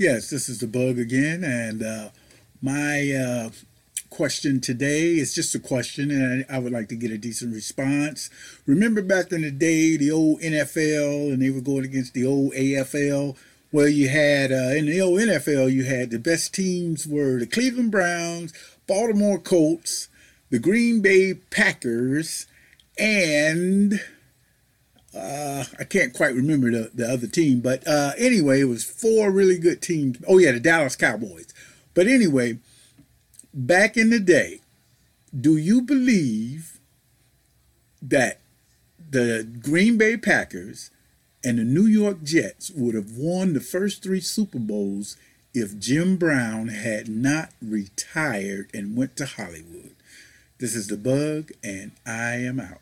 Yes, this is the bug again, and uh, my uh, question today is just a question, and I, I, would like to get a decent response. Remember back in the day, the old NFL, and they were going against the old AFL. Well, you had uh, in the old NFL, you had the best teams were the Cleveland Browns, Baltimore Colts, the Green Bay Packers, and uh, I can't quite remember the, the other team, but uh, anyway, it was four really good teams. Oh yeah, the Dallas Cowboys. But anyway, back in the day, do you believe that the Green Bay Packers and the New York Jets would have won the first three Super Bowls if Jim Brown had not retired and went to Hollywood? This is the bug, and I am out.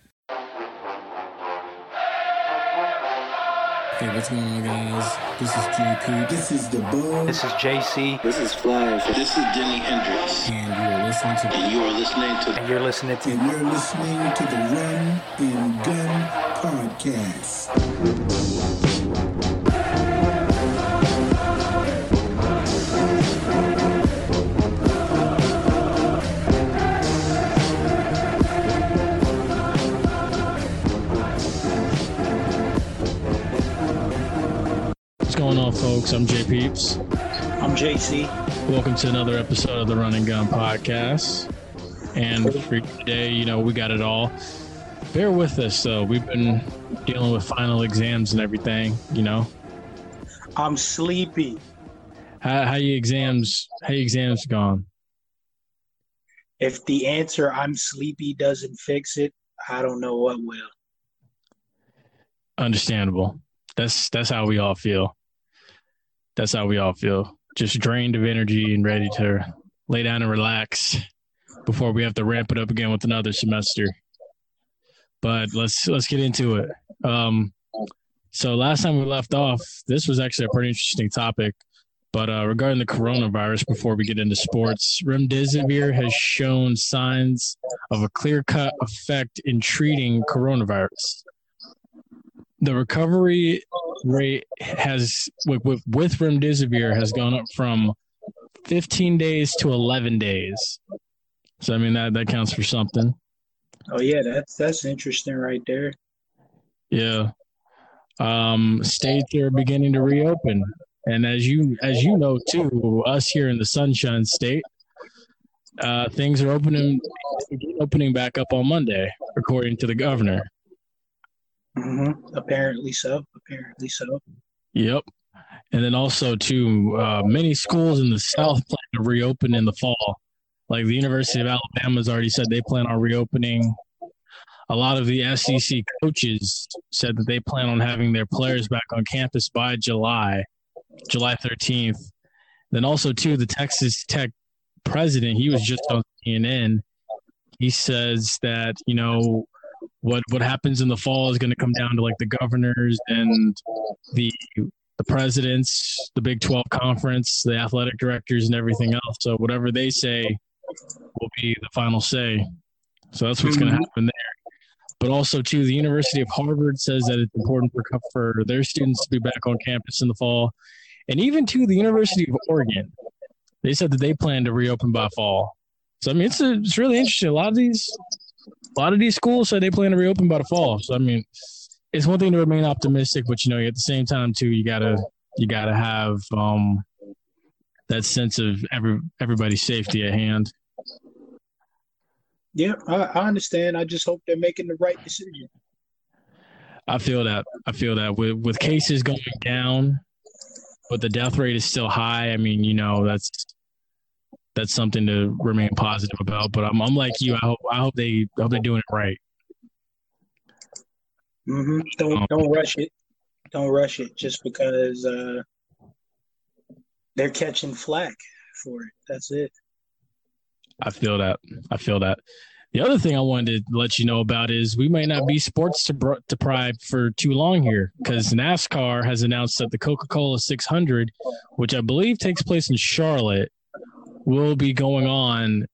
Hey, what's going on, guys? This is JP. This is the Bug. This is JC. This is Flash. This is Jimi Hendrix. And you're listening to. And you are listening to. And you're listening to. And you're listening to the Run and Gun podcast. Going on, uh, folks? I'm Jay Peeps. I'm JC. Welcome to another episode of the Run and Gun Podcast. And for today, you know, we got it all. Bear with us, though. We've been dealing with final exams and everything, you know. I'm sleepy. How how you exams? How you exams gone? If the answer "I'm sleepy" doesn't fix it, I don't know what will. Understandable. That's that's how we all feel that's how we all feel. Just drained of energy and ready to lay down and relax before we have to ramp it up again with another semester. But let's let's get into it. Um, so last time we left off, this was actually a pretty interesting topic. But uh, regarding the coronavirus, before we get into sports, remdesivir has shown signs of a clear-cut effect in treating coronavirus the recovery rate has with, with, with remdesivir has gone up from 15 days to 11 days. So I mean that that counts for something. Oh yeah, that's that's interesting right there. Yeah. Um states are beginning to reopen. And as you as you know too, us here in the Sunshine State, uh, things are opening opening back up on Monday, according to the governor. Mm-hmm. Apparently so. Apparently so. Yep. And then also too, uh, many schools in the South plan to reopen in the fall. Like the University of Alabama has already said they plan on reopening. A lot of the SEC coaches said that they plan on having their players back on campus by July, July 13th. Then also too, the Texas Tech president, he was just on CNN. He says that you know what what happens in the fall is going to come down to like the governors and the the presidents, the Big 12 conference, the athletic directors, and everything else. So whatever they say will be the final say. So that's what's mm-hmm. going to happen there. But also, too, the University of Harvard says that it's important for for their students to be back on campus in the fall, and even to the University of Oregon, they said that they plan to reopen by fall. So I mean, it's a, it's really interesting. A lot of these a lot of these schools say they plan to reopen by the fall. So I mean, it's one thing to remain optimistic, but you know, at the same time too, you gotta you gotta have um that sense of every everybody's safety at hand. Yeah, I, I understand. I just hope they're making the right decision. I feel that. I feel that with with cases going down, but the death rate is still high. I mean, you know, that's that's something to remain positive about. But I'm, I'm like you. I hope I hope they I hope they're doing it right. Mm-hmm. Don't um, don't rush it. Don't rush it just because uh, they're catching flack for it. That's it. I feel that. I feel that. The other thing I wanted to let you know about is we might not be sports deprived for too long here because NASCAR has announced that the Coca Cola 600, which I believe takes place in Charlotte, will be going on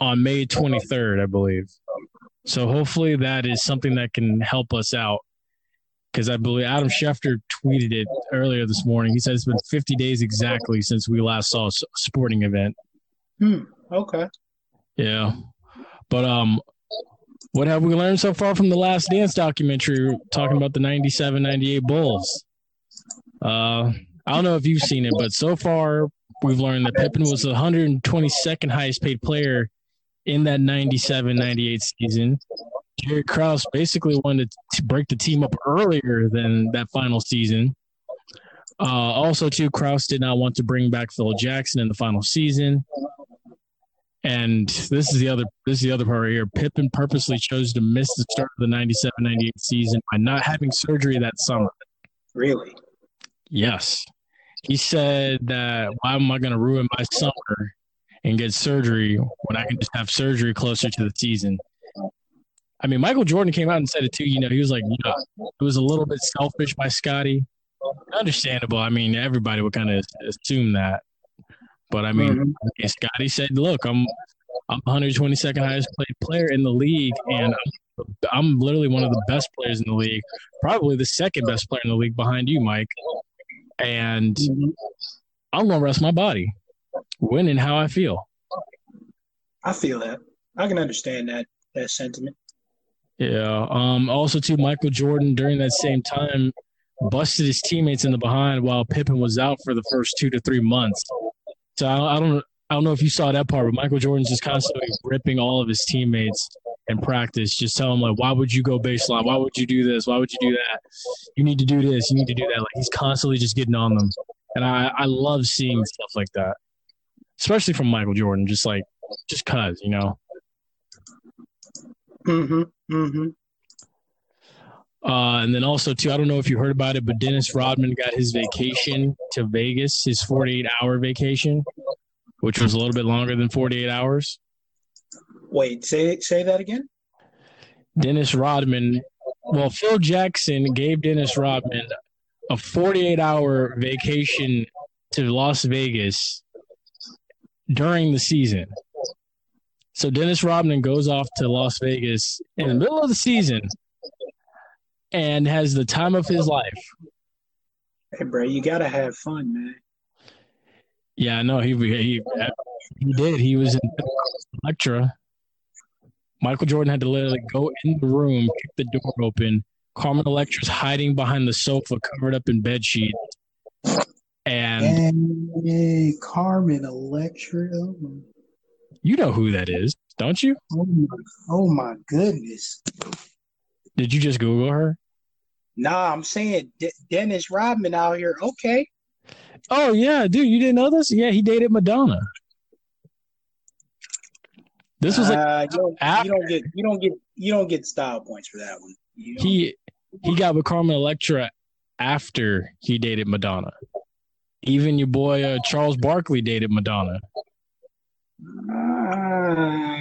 on May 23rd, I believe. So hopefully that is something that can help us out because I believe Adam Schefter tweeted it earlier this morning. He said it's been 50 days exactly since we last saw a sporting event. Hmm. Okay. Yeah. But um what have we learned so far from the last dance documentary talking about the 97 98 Bulls? Uh I don't know if you've seen it, but so far we've learned that Pippen was the 122nd highest paid player in that 97 98 season. Jerry Krause basically wanted to break the team up earlier than that final season. Uh, also, too, Krause did not want to bring back Phil Jackson in the final season. And this is the other this is the other part right here. Pippen purposely chose to miss the start of the 97-98 season by not having surgery that summer. Really? Yes. He said that why am I going to ruin my summer and get surgery when I can just have surgery closer to the season? I mean, Michael Jordan came out and said it too. You know, he was like, it was a little bit selfish by Scottie. Understandable. I mean, everybody would kind of assume that. But mm-hmm. I mean. Scottie said, "Look, I'm I'm 122nd highest paid player in the league, and I'm, I'm literally one of the best players in the league, probably the second best player in the league behind you, Mike. And Mhm. I'm gonna rest my body, when and how I feel. I feel that. I can understand that that sentiment. Yeah. Um. Also, too, Michael Jordan during that same time busted his teammates in the behind while Pippen was out for the first two to three months. So I, I don't. I don't know if you saw that part, but Michael Jordan's just constantly ripping all of his teammates in practice, just tell them like, "Why would you go baseline? Why would you do this? Why would you do that? You need to do this. You need to do that." Like he's constantly just getting on them, and I I love seeing stuff like that, especially from Michael Jordan. Just like, just cause you know. Mm-hmm. Mm-hmm. Uh, and then also too, I don't know if you heard about it, but Dennis Rodman got his vacation to Vegas, his 48 hour vacation, which was a little bit longer than 48 hours. Wait, say say that again. Dennis Rodman, well, Phil Jackson gave Dennis Rodman a 48 hour vacation to Las Vegas during the season. So Dennis Rodman goes off to Las Vegas in the middle of the season and has the time of his life. Hey, bro, you gotta have fun, man. Yeah, no, he he he did. He was in Electra. Michael Jordan had to literally go in the room, kick the door open. Carmen Electra's hiding behind the sofa, covered up in bed sheets. And Hey, Carmen Electra. Oh you know who that is, don't you? oh my, oh my goodness. Did you just Google her? Nah, I'm saying De- Dennis Rodman out here. Okay. Oh yeah, dude, you didn't know this? Yeah, he dated Madonna. This was like uh, you, don't, after- you don't get you don't get you don't get style points for that one. He he got with Carmen Electra after he dated Madonna. Even your boy uh, Charles Barkley dated Madonna. Uh,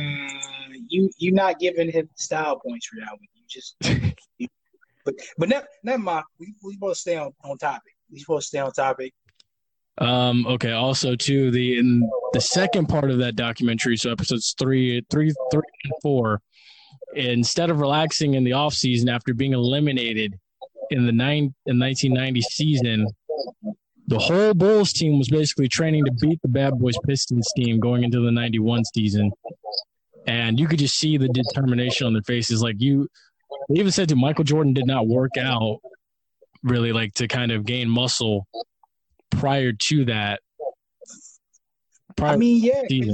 you you're not giving him style points for that one. You just you, but but never never mind. We we supposed to stay on, on topic. We supposed to stay on topic. Um, okay. Also, too, the in the second part of that documentary, so episodes three, three, three, and four, instead of relaxing in the off season after being eliminated in the nine in 1990 season, the whole Bulls team was basically training to beat the Bad Boys Pistons team going into the 91 season, and you could just see the determination on their faces. Like you, they even said to Michael Jordan did not work out really like to kind of gain muscle prior to that. Prior, I mean, yeah,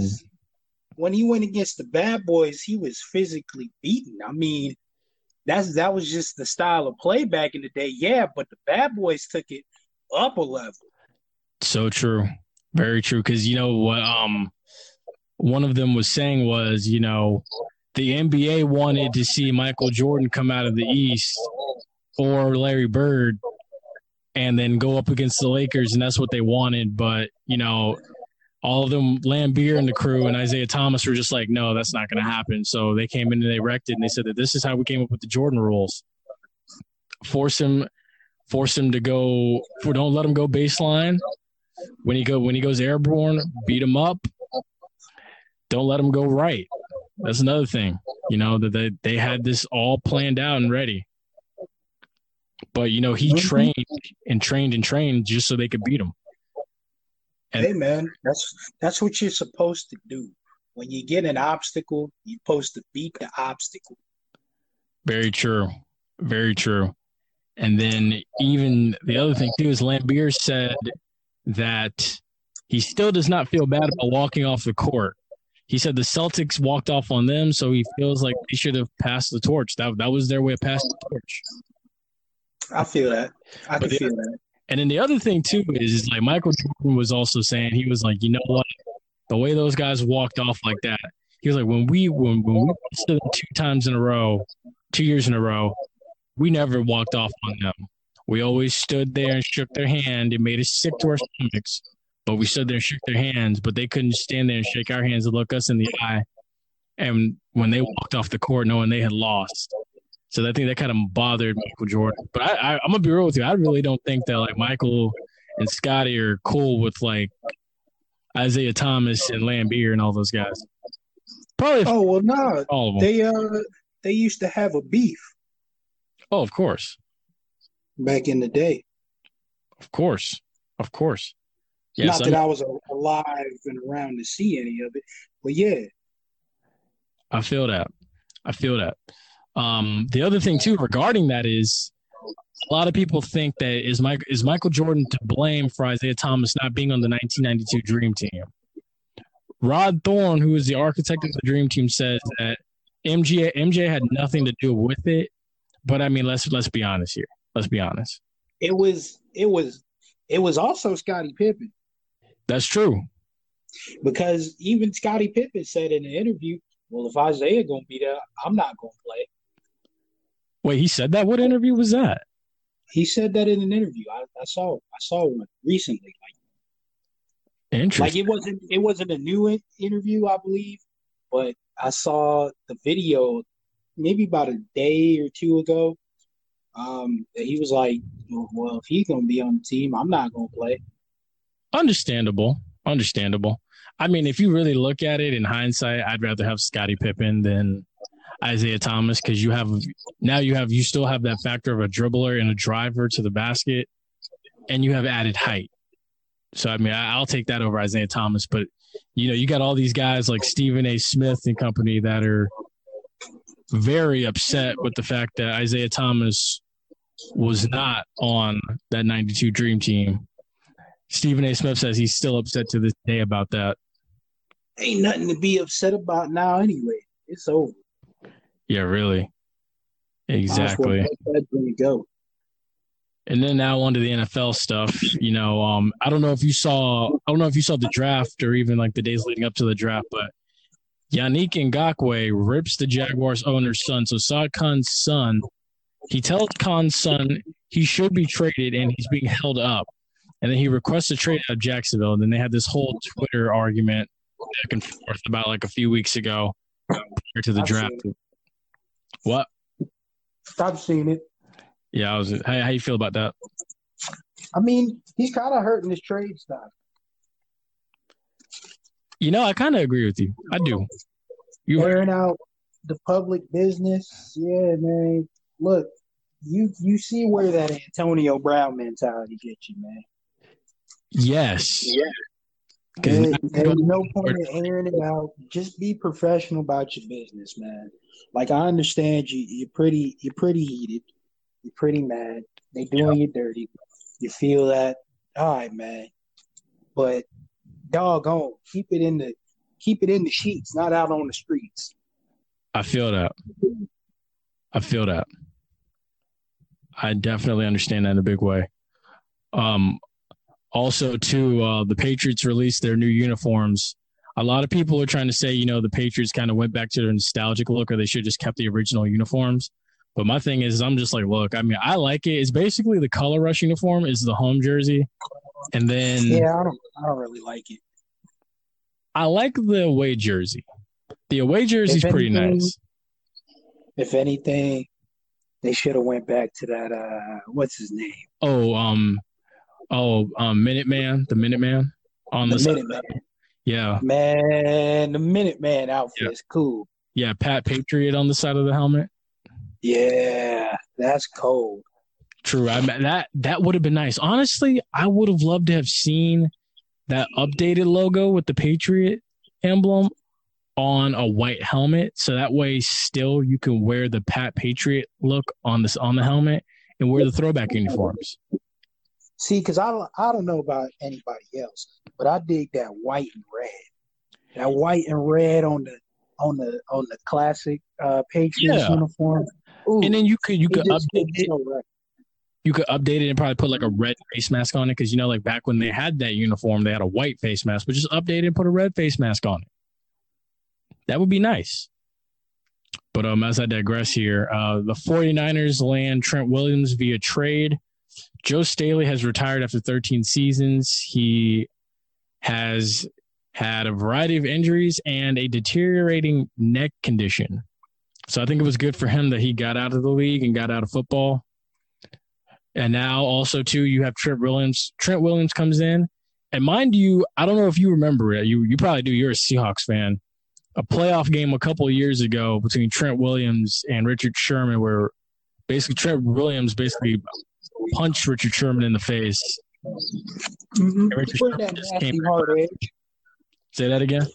when he went against the bad boys, he was physically beaten. I mean, that's that was just the style of play back in the day. Yeah, but the bad boys took it up a level. so true, very true. Because you know what, um, one of them was saying was, you know, the NBA wanted to see Michael Jordan come out of the East or Larry Bird, and then go up against the Lakers, and that's what they wanted. But you know, all of them, Laimbeer and the crew, and Isiah Thomas were just like, no, that's not going to happen. So they came in and they wrecked it, and they said that this is how we came up with the Jordan rules: force him, force him to go, don't let him go baseline. When he go when he goes airborne, beat him up. Don't let him go right. That's another thing. You know that they, they had this all planned out and ready. But you know, he Mhm. trained and trained and trained just so they could beat him. And- Hey man, that's that's what you're supposed to do. When you get an obstacle, you're supposed to beat the obstacle. Very true. Very true. And then even the other thing too is Laimbeer said that he still does not feel bad about walking off the court. He said the Celtics walked off on them, so he feels like they should have passed the torch. That that was their way of passing the torch. I feel that. I But can the- feel that. And then the other thing too is, is like Michael Jordan was also saying he was like, you know what, the way those guys walked off like that, he was like, when we when when we to them two times in a row, two years in a row, we never walked off on them. We always stood there and shook their hand. It made us sick to our stomachs, but we stood there and shook their hands. But they couldn't stand there and shake our hands and look us in the eye. And when they walked off the court, knowing they had lost, so I think that kind of bothered Michael Jordan. But I, I, I'm gonna be real with you. I really don't think that like Michael and Scottie are cool with like Isiah Thomas and Laimbeer and all those guys. Probably Oh well, no, all of them. they uh they used to have a beef oh, of course, back in the day. of course, of course. Yes, Not that I was alive and around to see any of it, but yeah, I feel that. I feel that. Um, the other thing too regarding that is a lot of people think that is Mike is Michael Jordan to blame for Isiah Thomas not being on the 1992 Dream Team. Rod Thorn, who is the architect of the Dream Team, says that MJ MJ had nothing to do with it. But I mean, let's let's be honest here. Let's be honest. it was it was it was also Scottie Pippen That's true. because even Scottie Pippen said in an interview, "Well, if Isiah gonna be there, I'm not gonna play." Wait, he said that. What interview was that? He said that in an interview. I, I saw I saw one recently. Like Interesting. like it wasn't it wasn't a new interview, I believe, but I saw the video maybe about a day or two ago. Um, that he was like, well, well, if he's gonna be on the team, I'm not gonna play. Understandable. Understandable. I mean, if you really look at it in hindsight, I'd rather have Scottie Pippen than Isiah Thomas because you have now you have you still have that factor of a dribbler and a driver to the basket, and you have added height. So I mean, I, I'll take that over Isiah Thomas. But you know, you got all these guys like Stephen A. Smith and company that are very upset with the fact that Isiah Thomas was not on that 92 Dream Team. Stephen A. Smith says he's still upset to this day about that. Ain't nothing to be upset about now anyway. It's over. Yeah, really. Might as well Exactly. thing go. And then now onto the NFL stuff. You know, um, I don't know if you saw I don't know if you saw the draft or even like the days leading up to the draft, but Yannick Ngakoue rips the Jaguars owner's son. So Shad Khan's son, he tells Khan's son he should be traded and he's being held up. And then he requests a trade out of Jacksonville. And then they had this whole Twitter argument back and forth about like a few weeks ago prior to the I've draft. Seen What? I've seen it. Yeah, I was how, how you feel about that? I mean, he's kind of hurting his trade stock. You know, I kind of agree with you. I do. You Airing out the public business. Yeah, man. Look, you you see where that Antonio Brown mentality gets you, man. yes. Yeah. There's no point in airing it out. Just be professional about your business, man. Like I understand you, you're pretty, you're pretty heated, you're pretty mad. They doing you dirty. You feel that? All right, man. But doggone, keep it in the, keep it in the sheets, not out on the streets. I feel that. I feel that. I definitely understand that in a big way. Um, also, too, uh, the Patriots released their new uniforms. A lot of people are trying to say, you know, the Patriots kind of went back to their nostalgic look, or they should have just kept the original uniforms. But my thing is, I'm just like, look, I mean, I like it. It's basically the color rush uniform is the home jersey, and then Yeah, I don't, I don't really like it. I like the away jersey. The away jersey is pretty nice. If anything, they should have went back to that. Uh, what's his name? Oh, um, oh, um, Minuteman, the Minuteman on the, The side. Minute Man. Yeah, Man, the Minute Man outfit Yeah. is cool. yeah, Pat Patriot on the side of the helmet. Yeah, that's cold. True. I mean, that that would have been nice. Honestly, I would have loved to have seen that updated logo with the Patriot emblem on a white helmet, so that way still you can wear the Pat Patriot look on this on the helmet and wear the throwback uniforms. See, because I don't, I don't know about anybody else, but I dig that white and red. That white and red on the on the on the classic uh, Patriots Yeah. uniform. Ooh, And then you could you could update it. so right. You could update it and probably put like a red face mask on it because you know, like back when they had that uniform, they had a white face mask, but just update it and put a red face mask on it. That would be nice. But um, as I digress here, uh, the 49ers land Trent Williams via trade. Joe Staley has retired after 13 seasons. He has had a variety of injuries and a deteriorating neck condition. So I think it was good for him that he got out of the league and got out of football. And now also too, you have Trent Williams. Trent Williams comes in, and mind you, I don't know if you remember it. You you probably do. You're a Seahawks fan. A playoff game a couple of years ago between Trent Williams and Richard Sherman, where basically Trent Williams basically punched Richard Sherman in the face. Mhm. Richard Sherman that just nasty came hard edge. Say that again.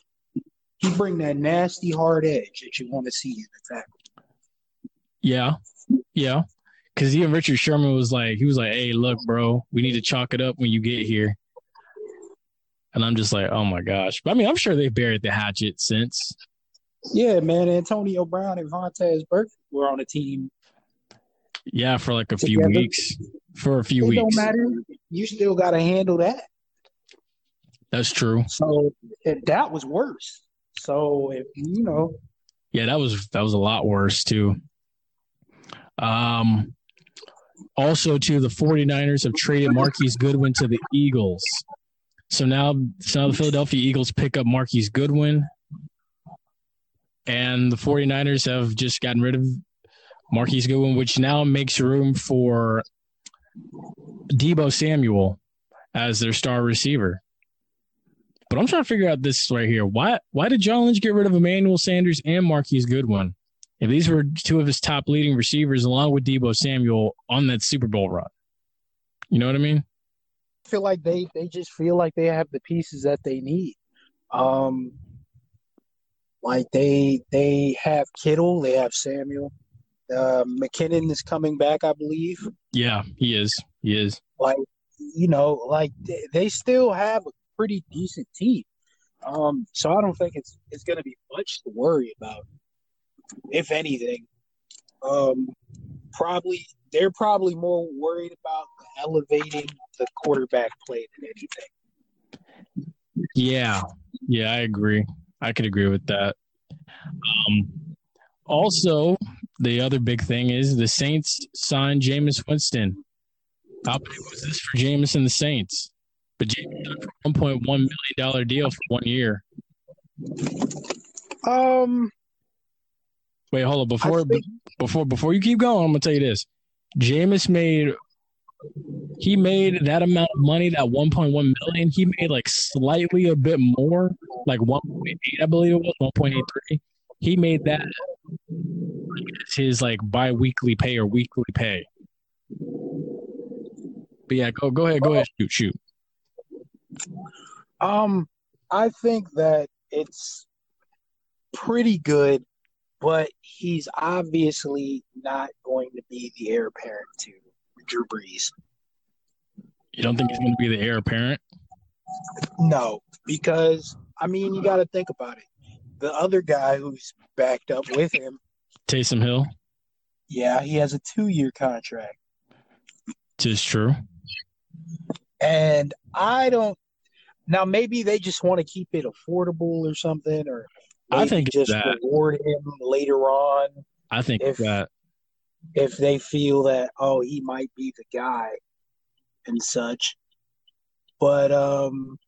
He bring that nasty hard edge that you want to see in the tackle. Yeah, yeah. Because even Richard Sherman was like, he was like, "Hey, look, bro, we need to chalk it up when you get here." And I'm just like, "Oh my gosh!" But I mean, I'm sure they buried the hatchet since. Yeah, man. Antonio Brown and Vontez Burke were on a team. Yeah, for like a few weeks. For a few It don't weeks. matter. You still got to handle that. That's true. So if that was worse. So if you know, Yeah, that was that was a lot worse too. Um also too the 49ers have traded Marquise Goodwin to the Eagles. So now so now the Philadelphia Eagles pick up Marquise Goodwin and the 49ers have just gotten rid of Marquise Goodwin which now makes room for Deebo Samuel as their star receiver. But I'm trying to figure out this right here. Why why did John Lynch get rid of Emmanuel Sanders and Marquise Goodwin? If these were two of his top leading receivers along with Deebo Samuel on that Super Bowl run. You know what I mean? I feel like they they just feel like they have the pieces that they need. Um like they they have Kittle, they have Samuel. Uh, McKinnon is coming back, I believe. Yeah, he is. He is. Like you know, like they, they still have a pretty decent team. Um, so I don't think it's it's going to be much to worry about. If anything, um, probably they're probably more worried about elevating the quarterback play than anything. Yeah. Yeah, I agree. I could agree with that. Um also, the other big thing is the Saints signed Jameis Winston. How big was this for Jameis and the Saints? But Jameis got it for $1.1 million deal for one year. Um, Wait, hold on. Before think, before before you keep going, I'm gonna tell you this. Jameis made he made that amount of money, that 1.1 million. He made like slightly a bit more, like 1.8, I believe it was 1.83. He made that his like bi-weekly pay or weekly pay. But yeah, go go ahead, go ahead, shoot, shoot. um, I think that it's pretty good, but he's obviously not going to be the heir apparent to Drew Brees. You don't think he's gonna be the heir apparent? No, because I mean, you got to think about it. The other guy who's backed up with him, Taysom Hill, yeah, he has a two-year contract, tis true. and I don't. Now, maybe they just want to keep it affordable or something, or I think just that. reward him later on I think If- that if they feel that oh he might be the guy and such. But um,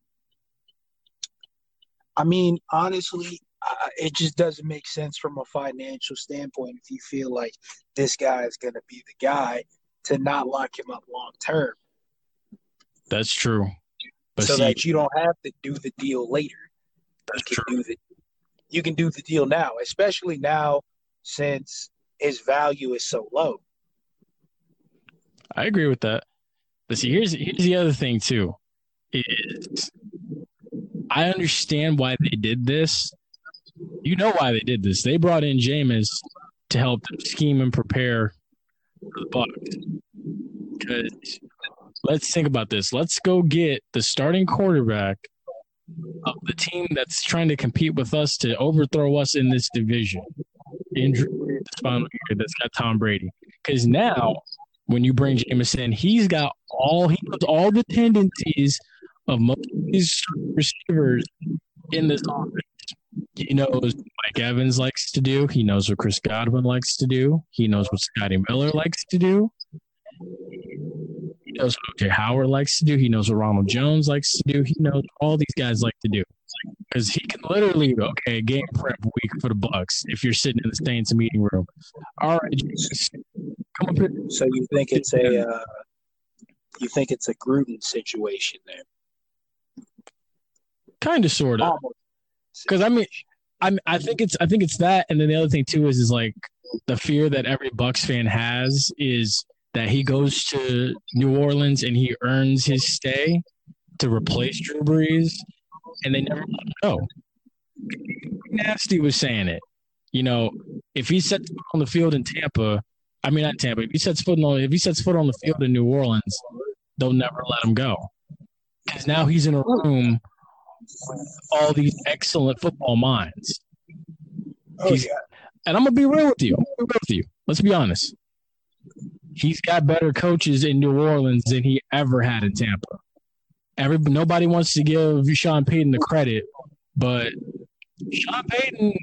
I mean, honestly, I, it just doesn't make sense from a financial standpoint if you feel like this guy is going to be the guy to not lock him up long term, that's true. But so see, that you don't have to do the deal later. You That's can true. do the you can do the deal now, especially now since his value is so low. I agree with that. But see, here's here's the other thing too. Is I understand why they did this. You know why they did this. They brought in Jameis to help them scheme and prepare for the Bucks. Because let's think about this. Let's go get the starting quarterback of the team that's trying to compete with us to overthrow us in this division. Injury this final year that's got Tom Brady. Because now, when you bring Jameson, he's got all he knows all the tendencies of most of these receivers in this offense. He knows what Mike Evans likes to do. He knows what Chris Godwin likes to do. He knows what Scotty Miller likes to do. He knows what OJ Howard likes to do. He knows what Ronald Jones likes to do. He knows all these guys like to do. Because he can literally, okay, game prep week for the Bucks if you're sitting in the Saints meeting room. All right, James, come up here. So you think it's a uh, you think it's a Gruden situation there? Kind of, sort of. Because I mean, I I think it's I think it's that, and then the other thing too is is like the fear that every Bucks fan has is that he goes to New Orleans and he earns his stay to replace Drew Brees, and they never go. Nasty was saying it. You know, if he sets foot on the field in Tampa, I mean not Tampa. If he sets foot on if he sets foot on the field in New Orleans, they'll never let him go because now he's in a room all these excellent football minds. Oh He's- yeah. And I'm gonna be real with you. I'm gonna be real with you. Let's be honest. He's got better coaches in New Orleans than he ever had in Tampa. Every nobody wants to give Sean Payton the credit, but Sean Payton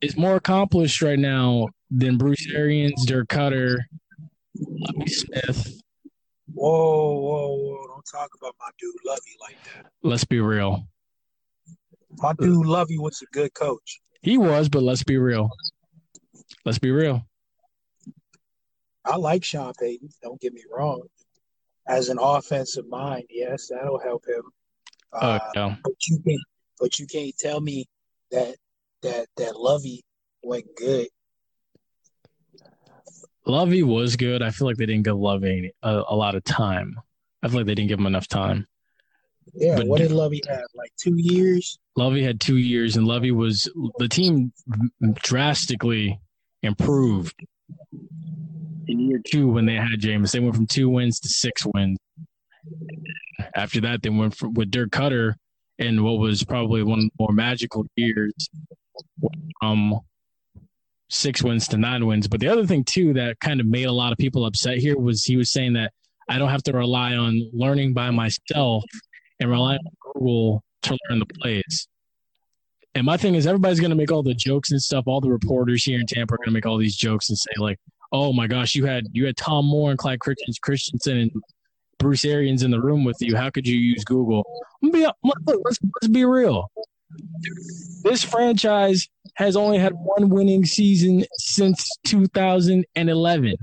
is more accomplished right now than Bruce Arians, Dirk Koetter, Lovie Smith. Whoa, whoa, whoa! Talk about my dude Lovie like that. Let's be real. My dude Lovie was a good coach. He was, but let's be real. Let's be real. I like Sean Payton. Don't get me wrong. As an offensive mind, yes, that'll help him. Oh Uh, yeah. but you can't. But you can't tell me that that that Lovie went good. Lovie was good. I feel like they didn't give Lovie a, a lot of time. I feel like they didn't give him enough time. Yeah. But what did Lovie have? Like two years. Lovie had two years, and Lovie was the team drastically improved in year two when they had James. They went from two wins to six wins. After that, they went from, with Dirk Koetter in what was probably one of the more magical years from six wins to nine wins. But the other thing too that kind of made a lot of people upset here was he was saying that I don't have to rely on learning by myself and rely on Google to learn the plays. And my thing is, everybody's going to make all the jokes and stuff. All the reporters here in Tampa are going to make all these jokes and say like, "Oh my gosh, you had you had Tom Moore and Clyde Christensen and Bruce Arians in the room with you. How could you use Google?" Be, look, let's let's be real. This franchise has only had one winning season since 2011.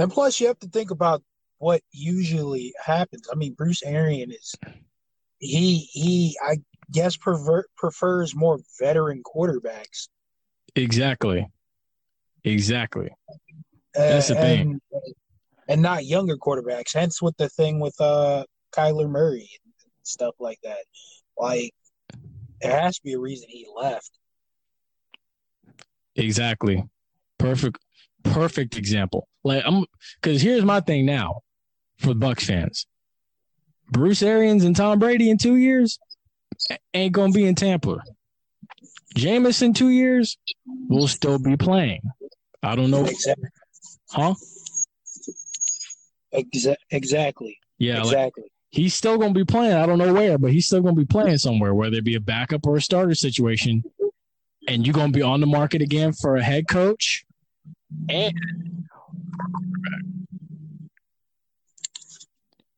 And plus, you have to think about what usually happens. I mean, Bruce Arian is he he I guess pervert, prefers more veteran quarterbacks. Exactly. Exactly. Uh, That's the thing. and, and not younger quarterbacks. Hence, with the thing with uh Kyler Murray and stuff like that. Like, there has to be a reason he left. Exactly. Perfect perfect example. Like I'm cuz here's my thing now for the Bucks fans. Bruce Arians and Tom Brady in 2 years ain't to be in Tampa. Jameis in 2 years will still be playing. I don't know, Exactly. huh? Exa- exactly. Yeah, like exactly. he's still to be playing. I don't know where, but he's still to be playing somewhere, whether it be a backup or a starter situation. And you're to be on the market again for a head coach. And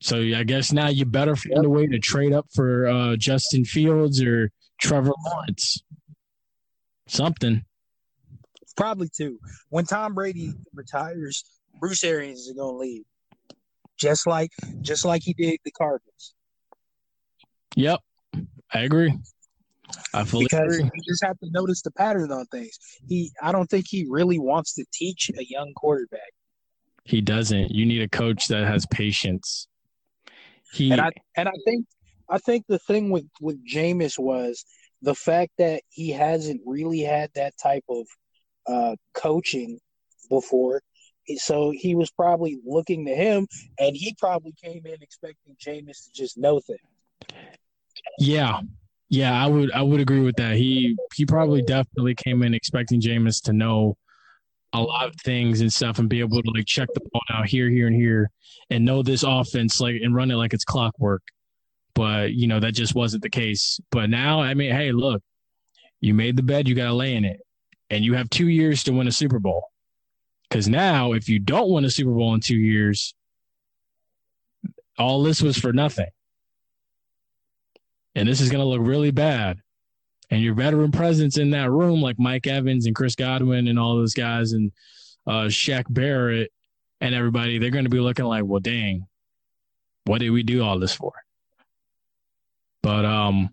so I guess now you better find a way to trade up for uh, Justin Fields or Trevor Lawrence. Something. Probably two. When Tom Brady retires, Bruce Arians is going to leave. Just like just like he did the Cardinals. Yep. I agree. I fully because agree. you just have to notice the pattern on things. He, I don't think he really wants to teach a young quarterback. He doesn't. You need a coach that has patience. He And I and I think I think the thing with with Jameis was the fact that he hasn't really had that type of uh, coaching before. So he was probably looking to him, and he probably came in expecting Jameis to just know things. Yeah. Yeah, I would I would agree with that. He he probably definitely came in expecting Jameis to know a lot of things and stuff and be able to like check the ball out here, here, and here and know this offense like and run it like it's clockwork. But you know, that just wasn't the case. But now, I mean, hey, look, you made the bed, you gotta lay in it. And you have two years to win a Super Bowl. Because now, if you don't win a Super Bowl in two years, all this was for nothing and this is going to look really bad. And your veteran presence in that room, like Mike Evans and Chris Godwin and all those guys, and uh, Shaq Barrett and everybody, they're going to be looking like, well, dang, what did we do all this for? But um,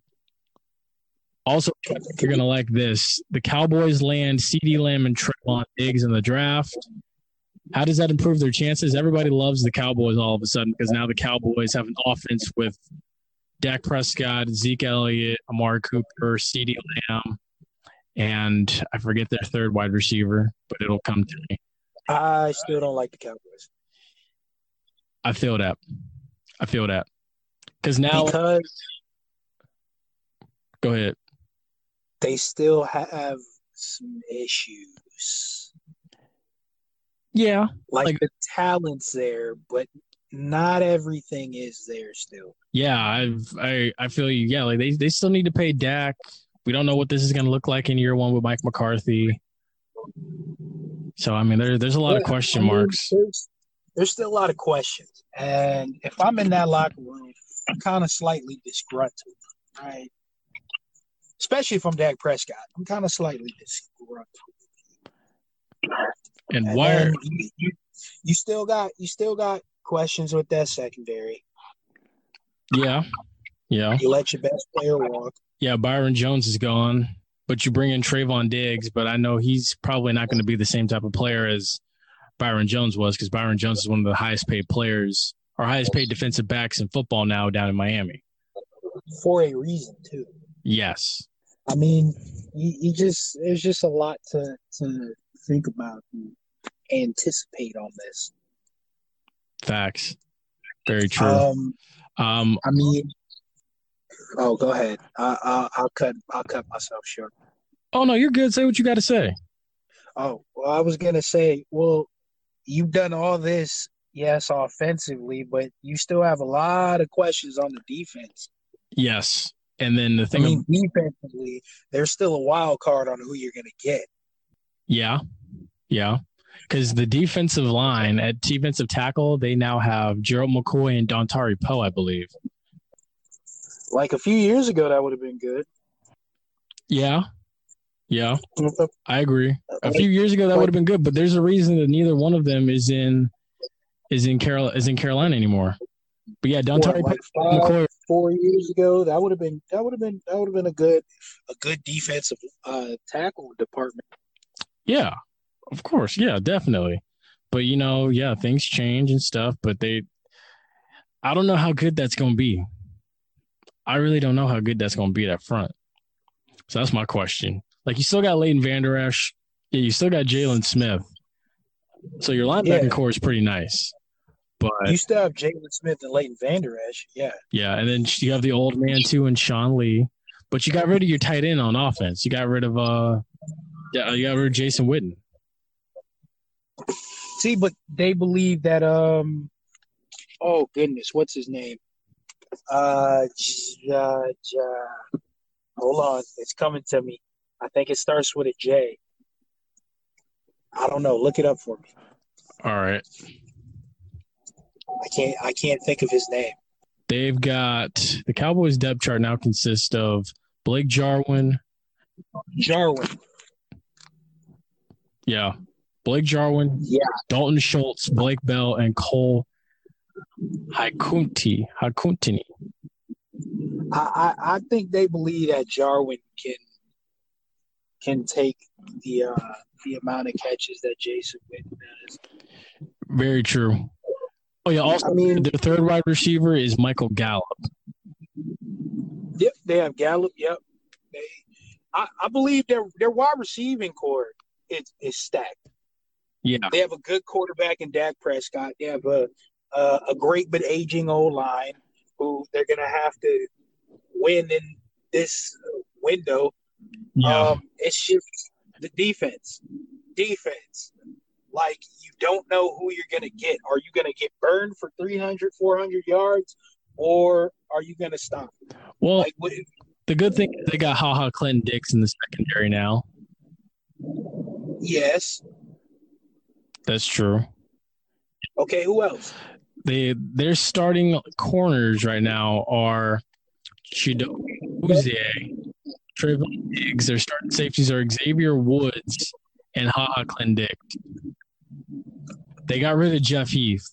also, you're going to like this. The Cowboys land CeeDee Lamb and Trevon Diggs in the draft. How does that improve their chances? Everybody loves the Cowboys all of a sudden because now the Cowboys have an offense with Dak Prescott, Zeke Elliott, Amari Cooper, CeeDee Lamb, and I forget their third wide receiver, but it'll come to me. I still don't like the Cowboys I feel that. I feel that. Because now, because go ahead. they still have some issues. Yeah, Like, Like- the talent's there, but not everything is there still. yeah, I've I I feel you. Yeah, like they they still need to pay Dak. We don't know what this is going to look like in year one with Mike McCarthy. So I mean, there there's a lot of question I mean, marks. There's, there's still a lot of questions, and if I'm in that locker room, I'm kind of slightly disgruntled, right? Especially if I'm Dak Prescott, I'm kind of slightly disgruntled. And And why? you, you, you still got you still got questions with that secondary. Yeah, yeah, You let your best player walk. yeah. Byron Jones is gone, but you bring in Trevon Diggs, but I know he's probably not going to be the same type of player as Byron Jones was because Byron Jones is one of the highest paid players or highest paid defensive backs in football now down in Miami. for a reason too. Yes. I mean, you, you just there's just a lot to to think about and anticipate on this. Facts. Very true. Um, Um, I mean, oh, go ahead. I, I, I'll cut I'll cut myself short. oh no, you're good. Say what you got to say. Oh, well, I was gonna say, well, you've done all this, yes, offensively, but you still have a lot of questions on the defense. Yes. And then the thing. I mean, defensively, there's still a wild card on who you're gonna get. yeah, yeah, because the defensive line at defensive tackle, they now have Gerald McCoy and Dontari Poe, I believe. Like a few years ago, that would have been good. Yeah, yeah, I agree. A few years ago, that would have been good, but there's a reason that neither one of them is in is in Carol is in Carolina anymore. But yeah, Dontari What, like five, McCoy, four years ago, that would have been that would have been that would have been a good a good defensive uh, tackle department. Yeah, of course. Yeah, definitely. But you know, yeah, things change and stuff, but they I don't know how good that's going to be. I really don't know how good that's going to be at front. So that's my question. Like you still got Leighton Vander Esch. Yeah, you still got Jaylon Smith. So your linebacking Yeah. core is pretty nice. But You still have Jaylon Smith and Leighton Vander Esch, yeah. yeah, and then you have the old man too and Sean Lee. But you got rid of your tight end on offense. You got rid of uh yeah, you got rid of Jason Witten. See, but they believe that um, oh goodness, what's his name? Uh, J- uh, J- hold on, it's coming to me. I think it starts with a J. I don't know. Look it up for me. All right. I can't. I can't think of his name. They've got the Cowboys depth chart now consists of Blake Jarwin. Jarwin. Yeah. Blake Jarwin, Yeah. Dalton Schultz, Blake Bell, and Cole Hikutini. Hikutini. I, I I think they believe that Jarwin can can take the uh the amount of catches that Jason Witten does. Very true. Oh yeah. Also, I mean- their third wide receiver is Michael Gallup. Yep, they have Gallup. Yep, they. I, I believe their their wide receiving core is is stacked. Yeah. They have a good quarterback in Dak Prescott. They have a a, a great but aging old line who they're gonna have to win in this window. Yeah. Um, it's just the defense. Defense. Like you don't know who you're going to get. Are you going to get burned for 300, 400 yards or are you going to stop? well, Like what, the good thing is they got Ha Ha Clinton Dix in the secondary now. yes. That's true. Okay, who else? They their starting corners right now are Chido Uzie, Trevon Diggs. Their starting safeties are Xavier Woods and Ha Ha Clinton Dix. They got rid of Jeff Heath.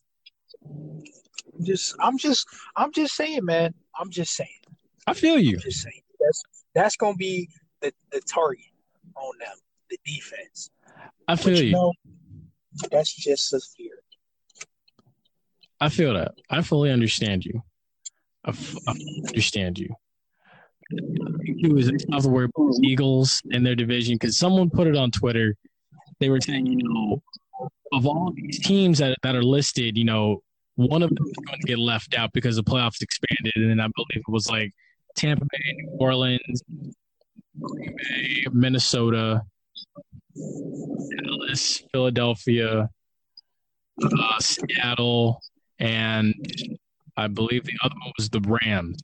I'm just I'm just I'm just saying, man. I'm just saying. I feel you. I'm just saying. That's that's going to be the the target on them, the defense. I But feel you you. know, that's just a fear. I feel that. I fully understand you. I, f- I understand you. Who is have to worry about the Eagles and their division because someone put it on Twitter. They were saying, you know, of all these teams that, that are listed, you know, one of them is going to get left out because the playoffs expanded, and then I believe it was like Tampa Bay, New Orleans, Green Bay, Minnesota, Dallas, Philadelphia, uh, Seattle, and I believe the other one was the Rams.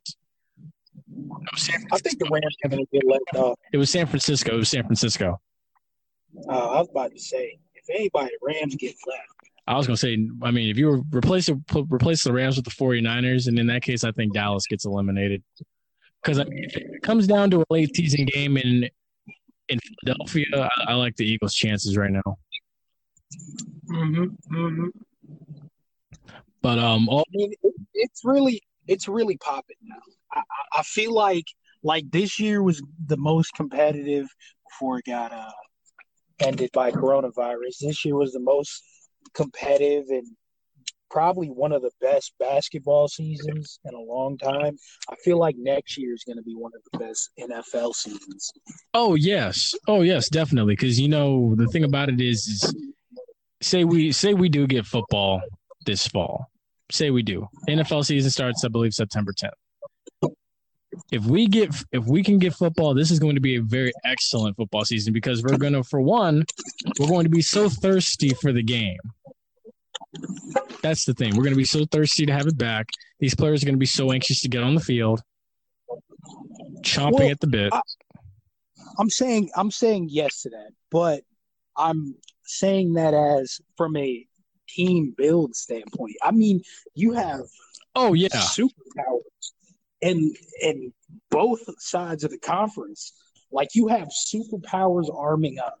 No, I think the Rams are a good left off. It was San Francisco. It was San Francisco. Uh, I was about to say, if anybody, the Rams get left. I was going to say, I mean, if you were replace replace the Rams with the 49ers, and in that case, I think Dallas gets eliminated. Because if it comes down to a late season game in in Philadelphia, I, I like the Eagles' chances right now. Mm-hmm, mm-hmm. But um, all I mean, it, it's really, it's really popping now. I, I, I feel like, like this year was the most competitive before it got uh, ended by coronavirus. This year was the most competitive and probably one of the best basketball seasons in a long time. I feel like next year is going to be one of the best NFL seasons. Oh yes, oh yes, definitely. Because you know the thing about it is, is say we say we do get football this fall. Say we do. NFL season starts, I believe, September 10th. If we get if we can get football, this is going to be a very excellent football season because we're going to, for one, we're going to be so thirsty for the game. That's the thing. We're going to be so thirsty to have it back. These players are going to be so anxious to get on the field, chomping Well, at the bit. I- I'm saying I'm saying yes to that, but I'm saying that as from a team build standpoint. I mean, you have oh yeah, superpowers and in both sides of the conference. Like you have superpowers arming up,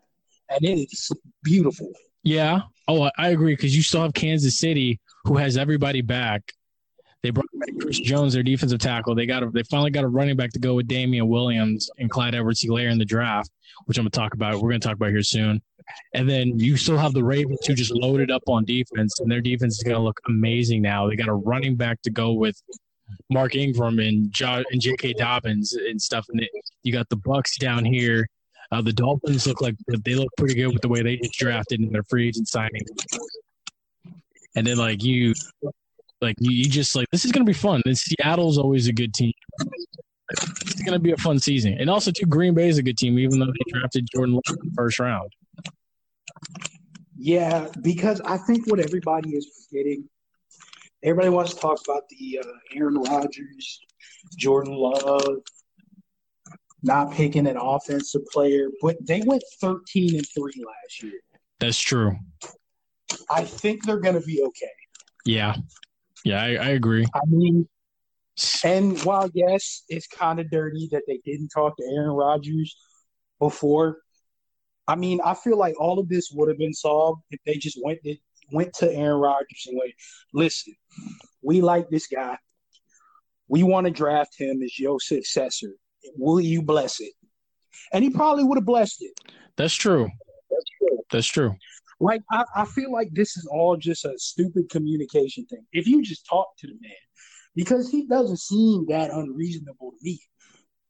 and it is beautiful. Yeah. Oh, I- agree because you still have Kansas City who has everybody back. They brought back Chris Jones, their defensive tackle. They got a, they finally got a running back to go with Damien Williams and Clyde Edwards-Helaire in the draft, which I'm gonna talk about. We're gonna talk about here soon. And then you still have the Ravens who just loaded up on defense, and their defense is gonna look amazing now. They got a running back to go with Mark Ingram and and J.K. Dobbins and stuff. And you got the Bucks down here. Uh, the Dolphins look like they look pretty good with the way they just drafted in their free agent signing. And then like you, like you, you just like this is gonna be fun. And Seattle's always a good team. It's gonna be a fun season. And also, too, Green Bay is a good team, even though they drafted Jordan Love in the first round. Yeah, because I think what everybody is forgetting, everybody wants to talk about the uh, Aaron Rodgers, Jordan Love, not picking an offensive player, but they went 13 and 3 last year. That's true. I think they're going to be okay. Yeah, yeah, I, I agree. I mean, and while yes, it's kind of dirty that they didn't talk to Aaron Rodgers before. I mean, I feel like all of this would have been solved if they just went to, went to Aaron Rodgers and went, "Listen, we like this guy. We want to draft him as your successor. Will you bless it?" And he probably would have blessed it. That's true. That's true. That's true. Like I, I feel like this is all just a stupid communication thing. If you just talk to the man, because he doesn't seem that unreasonable to me.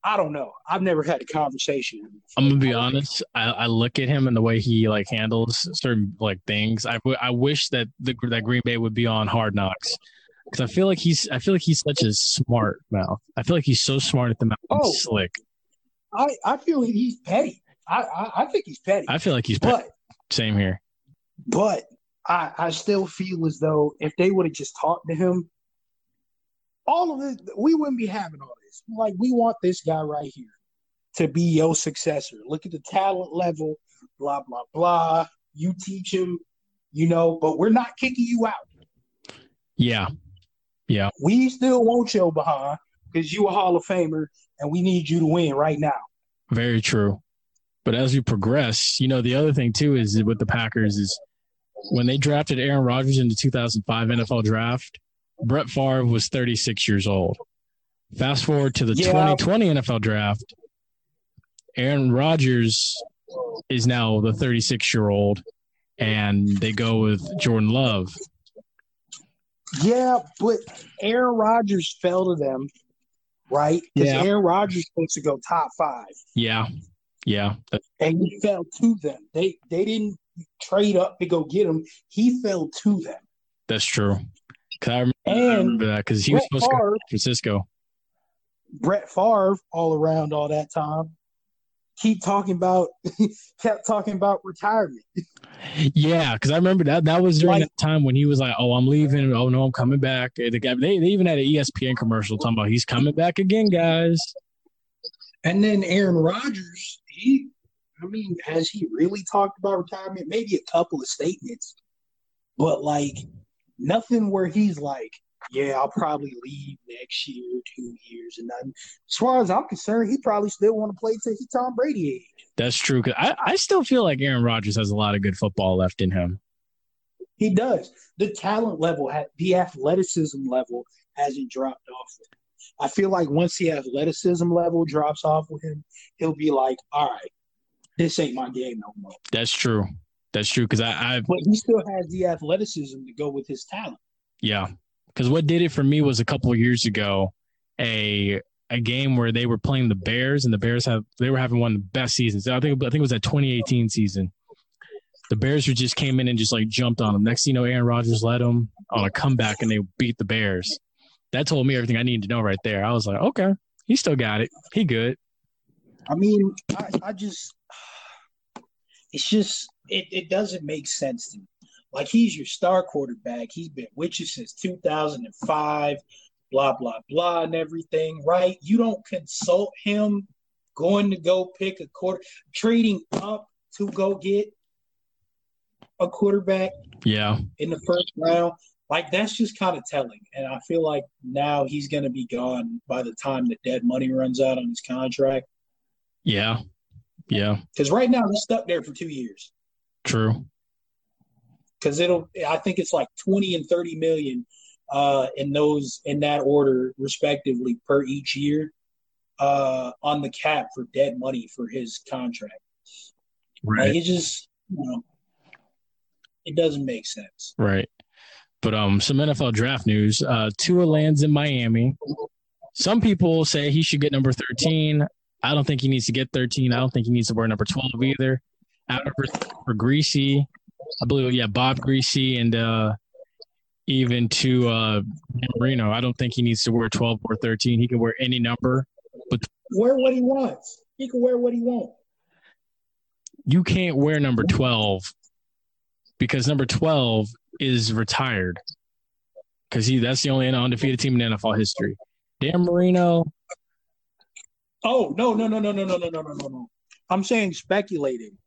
I don't know. I've never had a conversation. I'm gonna be honest. I, I look at him and the way he like handles certain like things. I, w- I wish that the that Green Bay would be on Hard Knocks because I feel like he's I feel like he's such a smart mouth. I feel like he's so smart at the mouth, and Oh. slick. I, I feel he's petty. I, I, I think he's petty. I feel like he's but same here. but I, I still feel as though if they would have just talked to him, all of it, we wouldn't be having all this. Like we want this guy right here to be your successor. Look at the talent level, blah blah blah. You teach him, you know, but we're not kicking you out. Yeah, We still want your behind because you a Hall of Famer, and we need you to win right now. very true. But as we progress, you know, the other thing too is with the Packers is when they drafted Aaron Rodgers in the 2005 NFL draft, Brett Favre was 36 years old. Fast forward to the Yeah. 2020 NFL draft, Aaron Rodgers is now the 36 year old, and they go with Jordan Love. Yeah, but Aaron Rodgers fell to them, right? Because Yeah. Aaron Rodgers supposed to go top five. Yeah, yeah, and he fell to them. They they didn't trade up to go get him. He fell to them. that's true. 'Cause I remember, I remember that because he was Brett supposed to go to Francisco. Brett Favre, all around all that time, keep talking about, kept talking about retirement. Yeah, because I remember that that was during Like- that time when he was like, "Oh, I'm leaving. Oh no, I'm coming back." The guy, they, they even had an ESPN commercial talking about he's coming back again, guys. And then Aaron Rodgers, he, I mean, has he really talked about retirement? Maybe a couple of statements, but like nothing where he's like, yeah, I'll probably leave next year, two years, and nothing. As far as I'm concerned, he probably still want to play till he Tom Brady age. That's true. Cause I, I still feel like Aaron Rodgers has a lot of good football left in him. He does. The talent level, the athleticism level hasn't dropped off. I feel like once the athleticism level drops off with him, he'll be like, all right, this ain't my game no more. That's true. That's true. Because I, I, But he still has the athleticism to go with his talent. yeah. Because what did it for me was a couple of years ago, a a game where they were playing the Bears, and the Bears have they were having one of the best seasons. I think I think it was that 2018 season. The Bears were just came in and just like jumped on them. Next, thing you know, Aaron Rodgers led them on a comeback, and they beat the Bears. That told me everything I needed to know right there. I was like, okay, he still got it. He good. I mean, I, I just, it's just, it, it doesn't make sense to me. Like, he's your star quarterback. He's been with you since 2005, blah, blah, blah, and everything, right? You don't consult him going to go pick a quarter, trading up to go get a quarterback Yeah, in the first round. Like that's just kind of telling, and I feel like now he's going to be gone by the time the dead money runs out on his contract. yeah, yeah. Because right now he's stuck there for two years. True. Because it'll, I think it's like twenty and thirty million uh, in those in that order, respectively, per each year uh, on the cap for dead money for his contract. Like it just, you know, it doesn't make sense. Right. But um, some NFL draft news. Uh, Tua lands in Miami. Some people say he should get number 13. I don't think he needs to get 13. I don't think he needs to wear number 12 either. Out for, for Griese, I believe, yeah, Bob Griese and uh, even to uh, Marino. I don't think he needs to wear 12 or 13. He can wear any number. But Wear what he wants. He can wear what he wants. You can't wear number 12 because number 12 is retired because he that's the only undefeated team in NFL history. Dan Marino, Oh no no no no no no no no no no no! I'm saying speculating.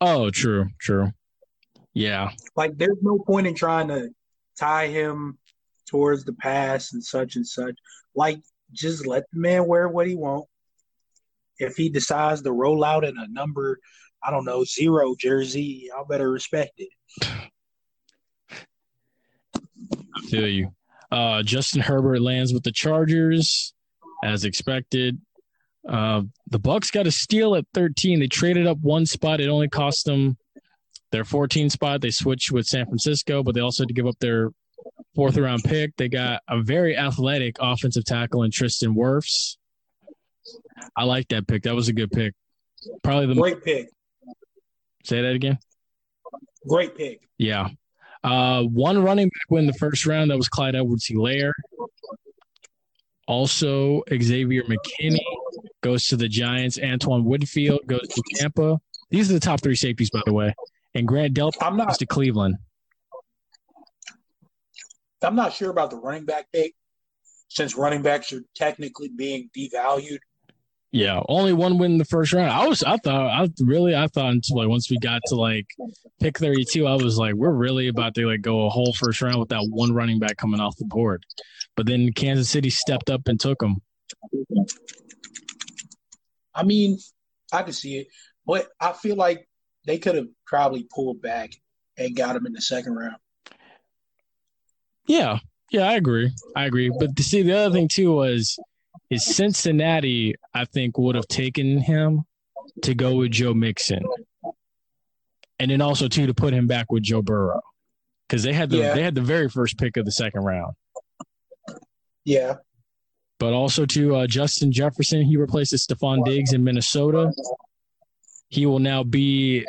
oh, true, true, yeah, Like there's no point in trying to tie him towards the past and such and such. Like just let the man wear what he want. If he decides to roll out in a number, I don't know, zero jersey, y'all better respect it. I feel you. Uh, Justin Herbert lands with the Chargers as expected. Uh, the Bucks got a steal at 13. They traded up one spot. It only cost them their 14 spot. They switched with San Francisco, but they also had to give up their fourth round pick. They got a very athletic offensive tackle in Tristan Wirfs. I like that pick. That was a good pick. Probably the Great pick. say that again. Great pick. Yeah. Uh, one running back win the first round. That was Clyde Edwards Helaire. Also, Xavier McKinney goes to the Giants. Antoine Winfield goes to Tampa. These are the top three safeties, by the way. And Grant Delpit I'm goes not. to Cleveland. I'm not sure about the running back pick, since running backs are technically being devalued. Yeah, only one win in the first round. I was, I thought, I really, I thought until like once we got to like pick thirty-two, I was like, we're really about to like go a whole first round with that one running back coming off the board. But then Kansas City stepped up and took him. I mean, I can see it, but I feel like they could have probably pulled back and got him in the second round. Yeah, yeah, I agree. I agree. But to see the other thing too was is Cincinnati, I think, would have taken him to go with Joe Mixon. And then also too to put him back with Joe Burrow. Because they had the Yeah. they had the very first pick of the second round. Yeah, But also to uh, Justin Jefferson, he replaces Stefon Diggs in Minnesota. He will now be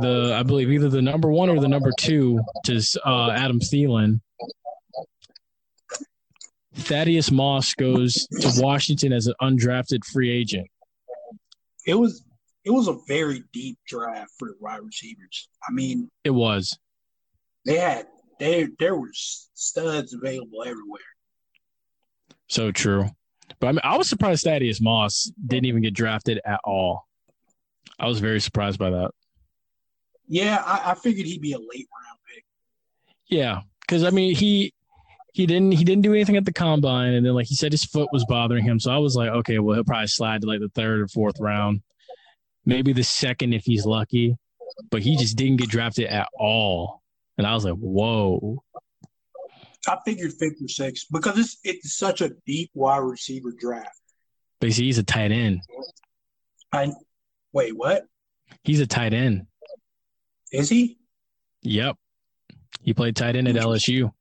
the I believe either the number one or the number two to uh, Adam Thielen. Thaddeus Moss goes to Washington as an undrafted free agent. it was it was a very deep draft for the wide receivers. I mean, It was. they had they there were studs available everywhere. So true. But I mean, I was surprised Thaddeus Moss didn't even get drafted at all. I was very surprised by that. Yeah, I, I figured he'd be a late round pick. Yeah, because I mean he he didn't he didn't do anything at the combine, and then like he said his foot was bothering him. So I was like, okay, well he'll probably slide to like the third or fourth round, maybe the second if he's lucky. But he just didn't get drafted at all, and I was like, whoa. I figured fifth or sixth because it's it's such a deep wide receiver draft. But see, he's a tight end. I wait, what He's a tight end. Is he? Yep, he played tight end at LSU.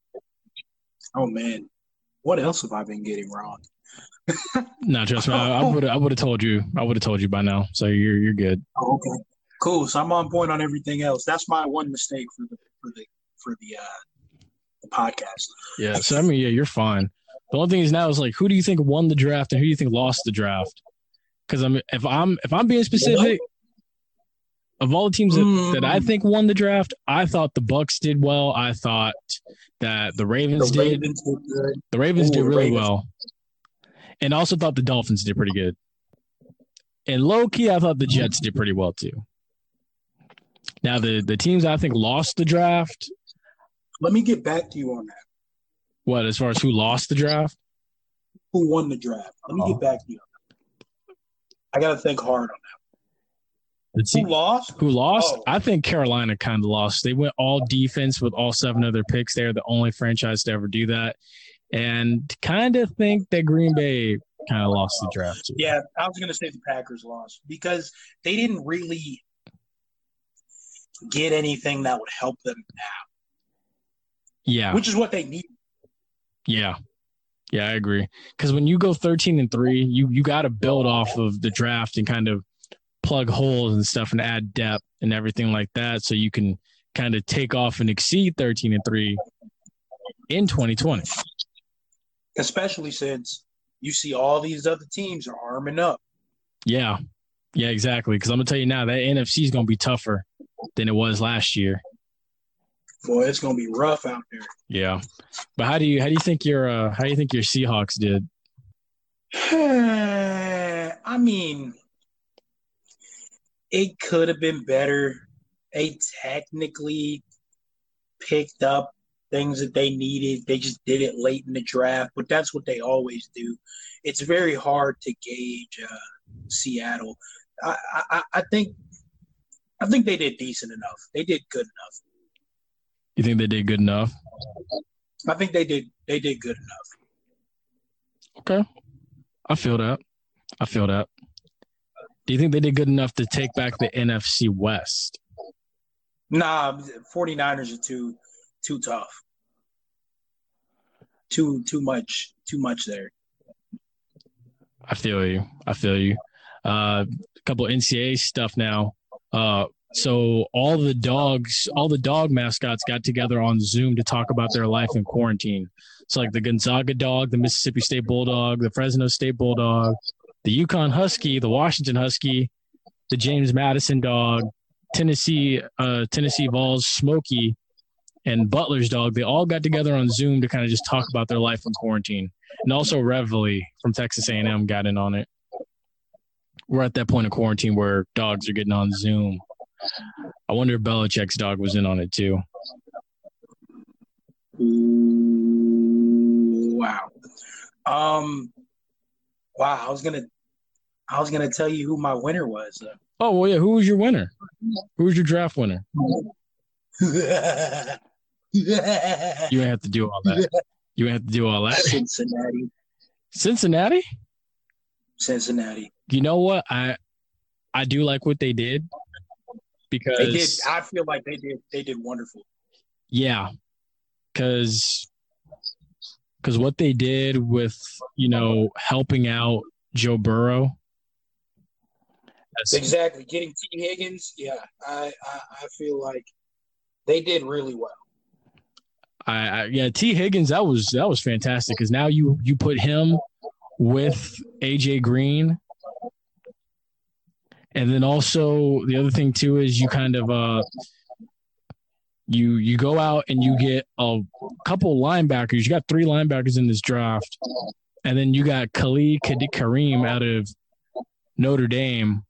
Oh man, what else have I been getting wrong? No, trust me, I would I would have told you. I would have told you by now. So you're you're good. Oh, okay, cool. So I'm on point on everything else. That's my one mistake for the for the for the uh the podcast. Yeah. So I mean, yeah, you're fine. The only thing is now is like, who do you think won the draft and who do you think lost the draft? Because I'm if I'm if I'm being specific, of all the teams that, that I Mm. think won the draft, I thought the Bucks did well. I thought that the Ravens The did. Ravens did. The Ravens Ooh, did really Ravens. well, and I also thought the Dolphins did pretty good. And low key, I thought the Jets did pretty well too. Now the the teams I think lost the draft. Let me get back to you on that. What as far as who lost the draft? Who won the draft? Let me Oh. get back to you. on that. I got to think hard on The team, Who lost? who lost? Oh. I think Carolina kind of lost. They went all defense with all seven of their picks. They're the only franchise to ever do that, and kind of think that Green Bay kind of lost the draft. Too. Yeah, I was going to say the Packers lost because they didn't really get anything that would help them now, yeah, which is what they need. yeah, yeah. I agree. Because when you go thirteen and three, you you got to build off of the draft and kind of plug holes and stuff and add depth and everything like that, so you can kind of take off and exceed thirteen and three in twenty twenty. especially since you see all these other teams are arming up. Yeah. Yeah, exactly. Because I'm gonna tell you now that NFC is gonna be tougher than it was last year. Boy, it's going to be rough out there. Yeah. But how do you how do you think your uh how do you think your Seahawks did? I mean, it could have been better. They technically picked up things that they needed. They just did it late in the draft, but that's what they always do. It's very hard to gauge uh, Seattle. I, I, I think, I think they did decent enough. They did good enough. You think they did good enough? I think they did. They did good enough. Okay. I feel that. I feel that. Do you think they did good enough to take back the NFC West? Nah, 49ers are too too tough. Too too much too much there. I feel you. I feel you. Uh, a couple NCAA stuff now. Uh, so all the dogs, all the dog mascots got together on Zoom to talk about their life in quarantine. So like the Gonzaga dog, the Mississippi State Bulldog, the Fresno State Bulldog, the UConn Husky, the Washington Husky, the James Madison dog, Tennessee uh, Tennessee Vols Smokey, and Butler's dog. They all got together on Zoom to kind of just talk about their life in quarantine, and also Reveille from Texas A&M got in on it. We're at that point of quarantine where dogs are getting on Zoom. I wonder if Belichick's dog was in on it too. Wow. Um wow, I was gonna I was gonna tell you who my winner was. Oh well yeah, who was your winner? Who was your draft winner? You ain't have to do all that. You ain't have to do all that. Cincinnati. Cincinnati? Cincinnati. You know what? I I do like what they did because They did I feel like they did they did wonderful. Yeah, because because what they did with you know helping out Joe Burrow. Exactly. Getting Tee Higgins, yeah, I, I I feel like they did really well. I, I yeah, Tee Higgins that was that was fantastic because now you you put him with AJ Green, and then also the other thing too is you kind of uh you you go out and you get a couple linebackers. You got three linebackers in this draft, and then you got Khalid Kareem out of Notre Dame.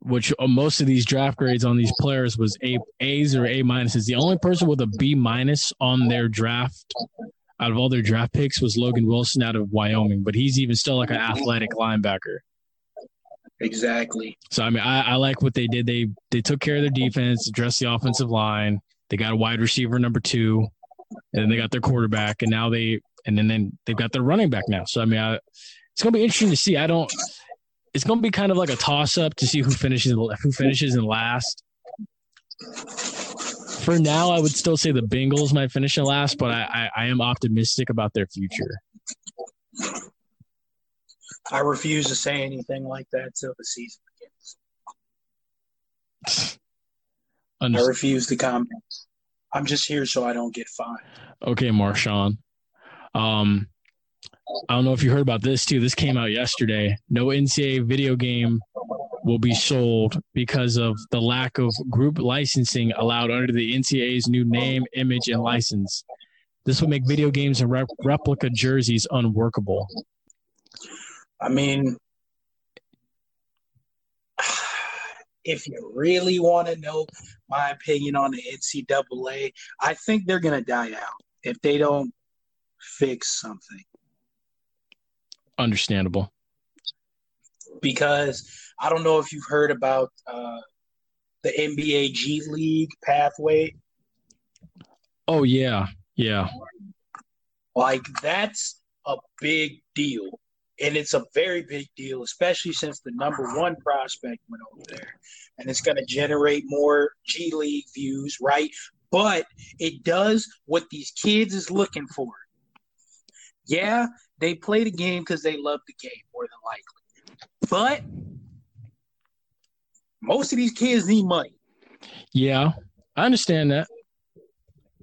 Which uh, most of these draft grades on these players was A A's or A minuses. The only person with a B minus on their draft out of all their draft picks was Logan Wilson out of Wyoming, but he's even still like an athletic linebacker. Exactly. So I mean, I, I like what they did. They they took care of their defense, addressed the offensive line. They got a wide receiver number two, and then they got their quarterback, and now they and then, then they've got their running back now. So I mean, I, it's gonna be interesting to see. I don't. It's gonna be kind of like a toss up to see who finishes who finishes in last. For now, I would still say the Bengals might finish in last, but I, I, I am optimistic about their future. I refuse to say anything like that till the season begins. I refuse to comment. I'm just here so I don't get fined. Okay, Marshawn. Um, I don't know if you heard about this too. This came out yesterday. No NCAA video game will be sold because of the lack of group licensing allowed under the NCAA's new name, image, and license. This would make video games and rep- replica jerseys unworkable. I mean, if you really want to know my opinion on the NCAA, I think they're going to die out if they don't fix something. Understandable. Because I don't know if you've heard about uh, the NBA G League pathway. Oh yeah, yeah. Like, that's a big deal. And it's a very big deal, especially since the number one prospect went over there. And it's going to generate more G League views, right? But it does what these kids is looking for. Yeah, they play the game because they love the game more than likely. But most of these kids need money. Yeah, I understand that.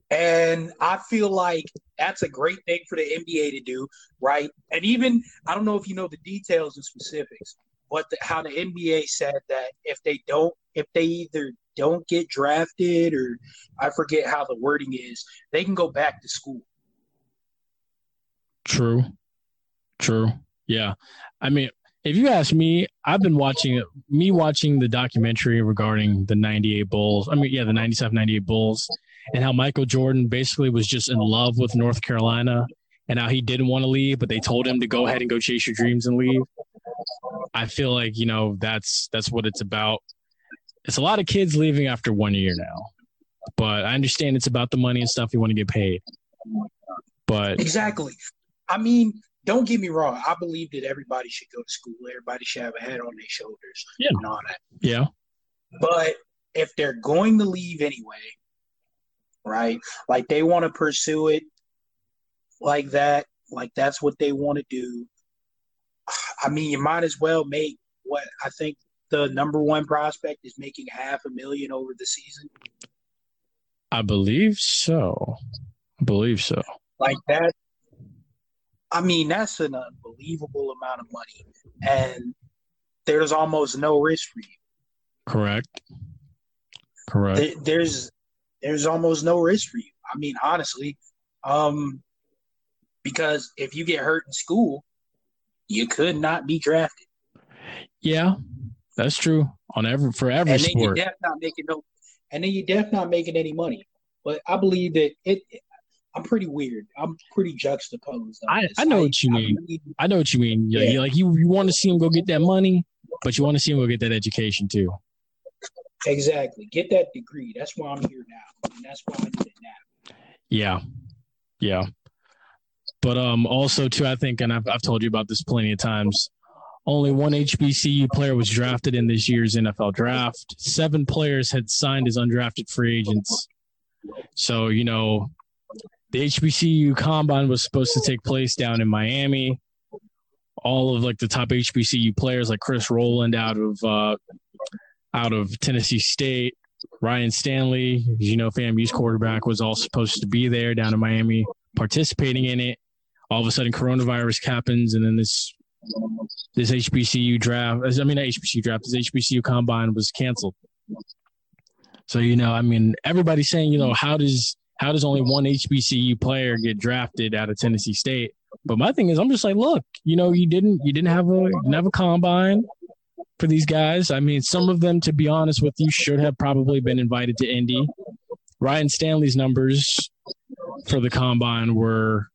And I feel like that's a great thing for the NBA to do, right? And even I don't know if you know the details and specifics, but the, how the NBA said that if they don't, if they either don't get drafted or I forget how the wording is, they can go back to school. True. True. Yeah. I mean, if you ask me, I've been watching me watching the documentary regarding the 98 Bulls. I mean, yeah, the 97 98 Bulls and how Michael Jordan basically was just in love with North Carolina and how he didn't want to leave, but they told him to go ahead and go chase your dreams and leave. I feel like, you know, that's that's what it's about. It's a lot of kids leaving after one year now. But I understand it's about the money and stuff you want to get paid. But Exactly. I mean, don't get me wrong. I believe that everybody should go to school. Everybody should have a head on their shoulders Yeah. and all that. yeah, But if they're going to leave anyway, right? Like they want to pursue it like that, like that's what they want to do. I mean, you might as well make what I think the number one prospect is making half a million over the season. I believe so. I believe so. Like that. I mean, that's an unbelievable amount of money. And there's almost no risk for you. Correct. Correct. There- There's there's almost no risk for you. I mean, honestly, um, because if you get hurt in school, you could not be drafted, Yeah, that's true. On every for every and then you're sport. def not making no, and then you're def not making any money. But I believe that it. I'm pretty weird. I'm pretty juxtaposed. I-. I know what you mean. believe- I know what you mean. Yeah, Yeah. like you, you want to see him go get that money, but you want to see him go get that education too. Exactly. Get that degree. That's why I'm here now, and that's why I did it now. Yeah. Yeah. But um also too, I think, and I've I've told you about this plenty of times. Only one HBCU player was drafted in this year's NFL draft. Seven players had signed as undrafted free agents. So, you know, the HBCU combine was supposed to take place down in Miami. All of like the top HBCU players like Chris Rowland out of uh out of Tennessee State, Ryan Stanley, as you know, FAMU's quarterback, was all supposed to be there down in Miami participating in it. All of a sudden, coronavirus happens, and then this this HBCU draft, I mean, HBCU draft, this HBCU combine was canceled. So you know, I mean, everybody's saying, you know, how does how does only one HBCU player get drafted out of Tennessee State? But my thing is, I'm just like, look, you know, you didn't you didn't have a you didn't have a combine for these guys. I mean, some of them, to be honest with you, should have probably been invited to Indy. Ryan Stanley's numbers for the combine were.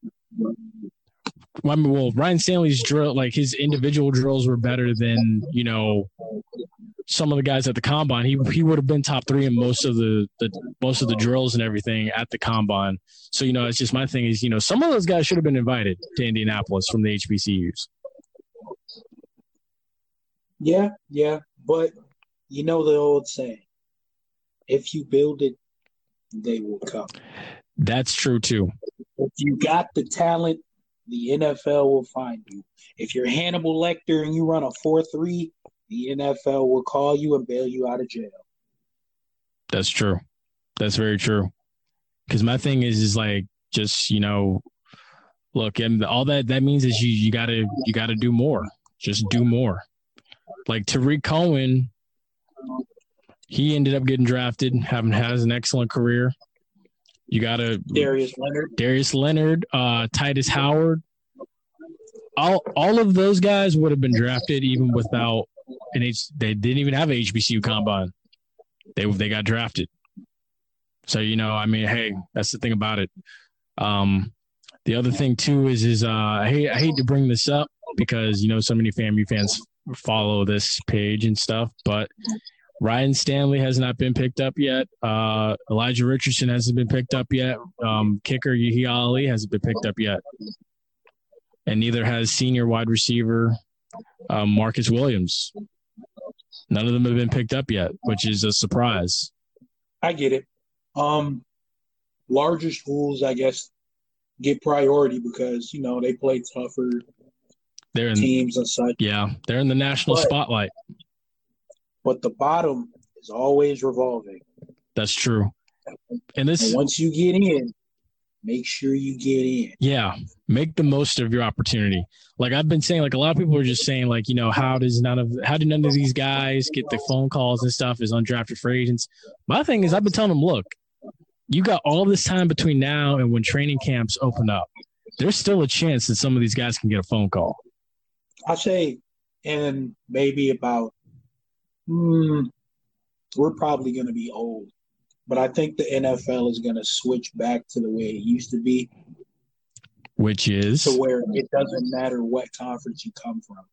Well, Ryan Stanley's drill, like his individual drills, were better than you know some of the guys at the combine. He he would have been top three in most of the, the most of the drills and everything at the combine. So you know, it's just my thing is you know some of those guys should have been invited to Indianapolis from the HBCUs. Yeah, yeah, but you know the old saying: if you build it, they will come. That's true too. If you got the talent, the NFL will find you. If you're Hannibal Lecter and you run a four three, the NFL will call you and bail you out of jail. That's true. That's very true. Because my thing is, is like just you know, look, and all that that means is you you gotta you gotta do more. Just do more. Like Tarik Cohen, he ended up getting drafted, having has an excellent career. You got a Darius Leonard, Darius Leonard, uh, Tytus Howard. All all of those guys would have been drafted even without an H. They didn't even have an HBCU combine. They they got drafted. So you know, I mean, hey, that's the thing about it. Um, the other thing too is is uh, I hate I hate to bring this up because you know so many FAMU fans follow this page and stuff, but Ryan Stanley has not been picked up yet. Uh, Elijah Richardson hasn't been picked up yet. Um, kicker Yahya Ali hasn't been picked up yet, and neither has senior wide receiver um, Marcus Williams. None of them have been picked up yet, which is a surprise. I get it. Um, larger schools, I guess, get priority because you know they play tougher They're in, teams and such. yeah, they're in the national But- spotlight. But the bottom is always revolving. That's true. And And this, once you get in, make sure you get in. yeah, make the most of your opportunity. Like I've been saying, like a lot of people are just saying, like you know, how does none of how do none of these guys get the phone calls and stuff as undrafted free agents? My thing is, I've been telling them, look, you got all this time between now and when training camps open up. There's still a chance that some of these guys can get a phone call. I say, and maybe about, hmm, we're probably going to be old, but I think the NFL is going to switch back to the way it used to be, Which is to where it doesn't matter what conference you come from.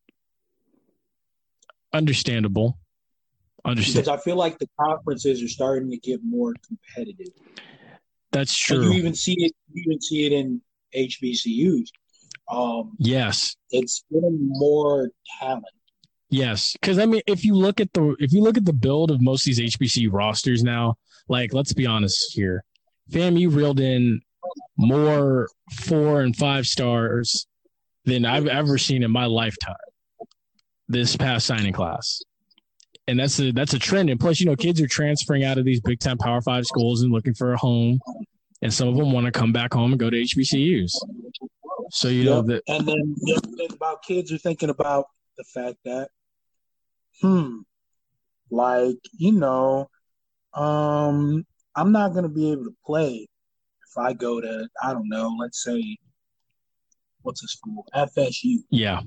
understandable. Understand. Because I feel like the conferences are starting to get more competitive. That's And true. you even see it. You even see it in HBCUs. Um, Yes. it's getting more talent. Yes, because I mean, if you look at the if you look at the build of most of these HBCU rosters now, like let's be honest here, fam, you reeled in more four and five stars than I've ever seen in my lifetime. This past signing class, and that's a that's a trend. And plus, you know, kids are transferring out of these big time Power Five schools and looking for a home, and some of them want to come back home and go to HBCUs. So you know that And then the other thing about kids are thinking about the fact that, hmm, like, you know, um, I'm not gonna be able to play if I go to, I don't know, let's say what's a school? FSU. yeah,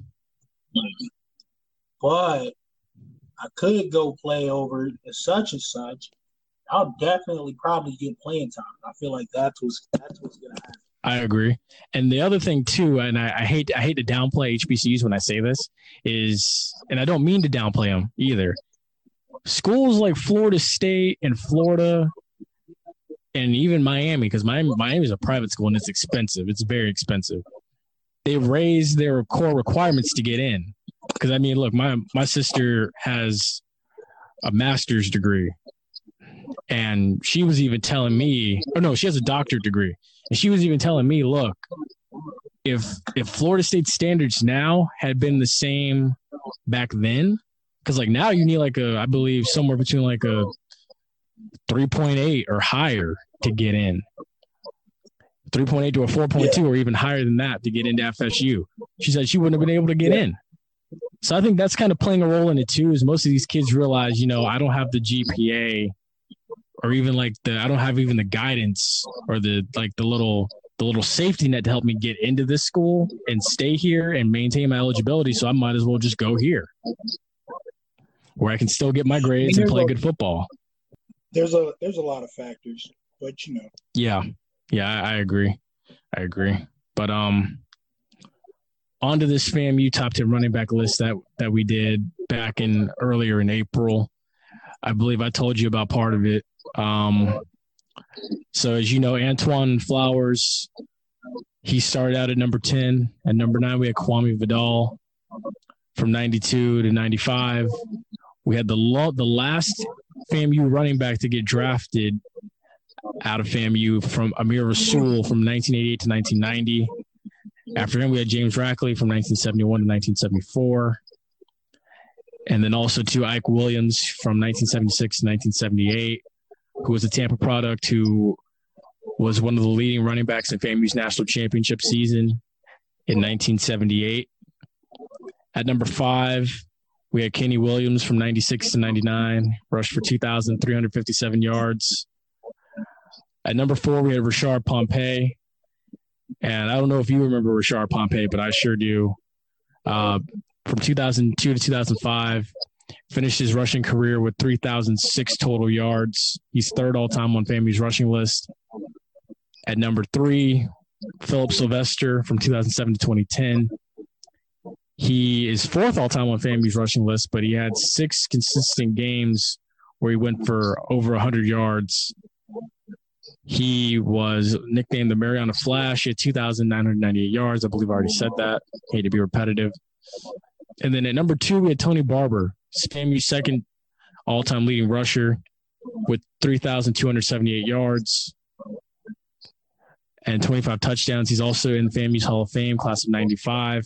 But I could go play over such and such. I'll definitely probably get playing time. I feel like that's what's that's what's gonna happen. I agree. And the other thing too, and I, I hate I hate to downplay HBCUs when I say this, is and I don't mean to downplay them either. Schools like Florida State and Florida, and even Miami, because Miami Miami is a private school and it's expensive. It's very expensive. They raise their core requirements to get in. Because I mean, look, my my sister has a master's degree, and she was even telling me, oh no, she has a doctorate degree. And she was even telling me, look, if if Florida State standards now had been the same back then, because like now you need like a, I believe somewhere between like a 3.8 or higher to get in. 3.8 to a 4.2 or even higher than that to get into FSU. She said she wouldn't have been able to get in. So I think that's kind of playing a role in it too, is most of these kids realize, you know, I don't have the GPA or even like the I don't have even the guidance or the like the little the little safety net to help me get into this school and stay here and maintain my eligibility. So I might as well just go here. Where I can still get my grades and play good football. There's a there's a lot of factors, but you know, Yeah. Yeah, I, I agree. I agree. But um onto this FAMU top 10 running back list that that we did back in earlier in April. I believe I told you about part of it. Um so as you know, Antoine Flowers, he started out at number 10. At number nine, we had Kwame Vidal from 92 to 95. We had the lo- the last FAMU running back to get drafted out of FAMU from Amir Rasul from 1988 to 1990. After him, we had James Rackley from 1971 to 1974. And then also to Ike Williams from 1976 to 1978, who was a Tampa product who was one of the leading running backs in FAMU's national championship season in 1978. At number five, we had Kenny Williams from 96 to 99, rushed for 2,357 yards. At number four, we had Rashard Pompey. And I don't know if you remember Rashard Pompey, but I sure do. Uh, from 2002 to 2005, finished his rushing career with 3,006 total yards. He's third all time on FAMU's rushing list. At number three, Philip Sylvester from 2007 to 2010. He is fourth all time on FAMU's rushing list, but he had six consistent games where he went for over 100 yards. He was nicknamed the Mariana Flash at 2,998 yards. I believe I already said that. Hate to be repetitive. And then at number two, we had Tony Barber, FAMU's second all time leading rusher with 3,278 yards and 25 touchdowns. He's also in FAMU's Hall of Fame, class of 95.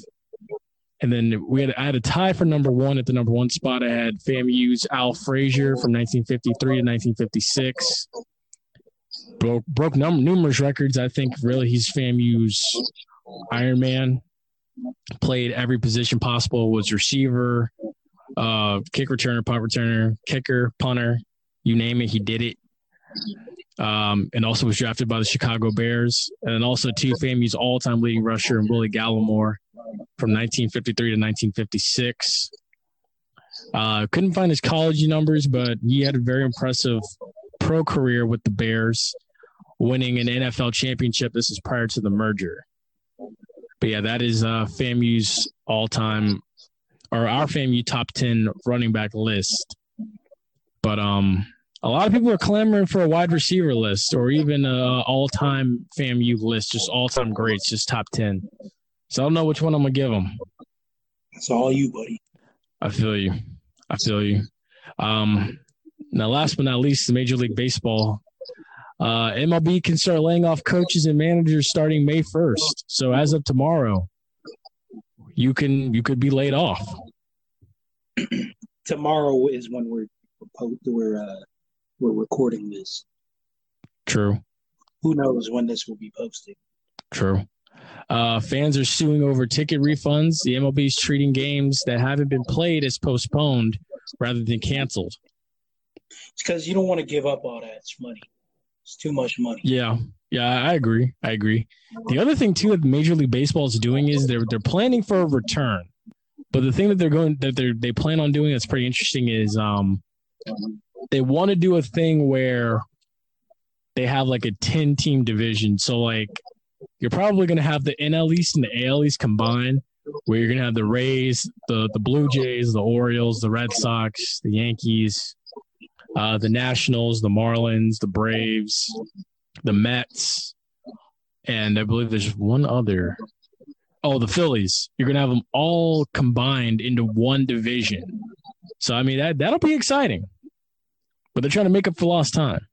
And then we had I had a tie for number one at the number one spot. I had FAMU's Al Frazier from 1953 to 1956. Broke broke num- numerous records. I think really he's FAMU's Iron Man. Played every position possible. Was receiver, uh, kick returner, punt returner, kicker, punter, you name it, he did it. Um, and also was drafted by the Chicago Bears, and also two FAMU's all-time leading rusher and Willie Galimore from 1953 to 1956. Uh, couldn't find his college numbers, but he had a very impressive pro career with the Bears, winning an NFL championship. This is prior to the merger. But yeah, that is uh, FAMU's all-time or our FAMU top 10 running back list. But um, a lot of people are clamoring for a wide receiver list or even a all-time FAMU list, just all-time greats, just top 10. So I don't know which one I'm gonna give them. it's all you, buddy. I feel you. I feel you. Um, now, last but not least, the Major League Baseball. Uh, MLB can start laying off coaches and managers starting May 1st. So as of tomorrow, you can you could be laid off. Tomorrow is when we're we're we're, uh, we're recording this. True. Who knows when this will be posted? True. Uh, fans are suing over ticket refunds. The MLB is treating games that haven't been played as postponed rather than canceled. It's because you don't want to give up all that money. It's too much money. Yeah, yeah, I agree. I agree. The other thing too that Major League Baseball is doing is they're they're planning for a return. But the thing that they're going that they they plan on doing that's pretty interesting is um they want to do a thing where they have like a 10 team division. So like you're probably going to have the NL East and the AL East combined, where you're going to have the Rays, the the Blue Jays, the Orioles, the Red Sox, the Yankees, uh, the Nationals, the Marlins, the Braves, the Mets, and I believe there's one other. Oh, the Phillies. You're going to have them all combined into one division. So I mean that that'll be exciting. But they're trying to make up for lost time.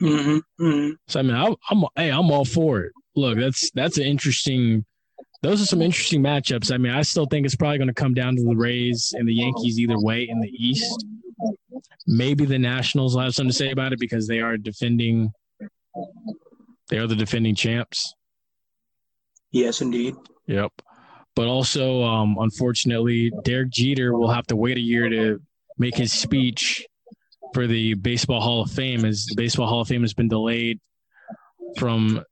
Mm-hmm, mm-hmm. So I mean, I, I'm hey, I'm all for it. Look, that's that's an interesting. Those are some interesting matchups. I mean, I still think it's probably going to come down to the Rays and the Yankees either way in the East. Maybe the Nationals will have something to say about it because they are defending. They are the defending champs. Yes, indeed. Yep. But also, um, unfortunately, Derek Jeter will have to wait a year to make his speech for the Baseball Hall of Fame, as the Baseball Hall of Fame has been delayed from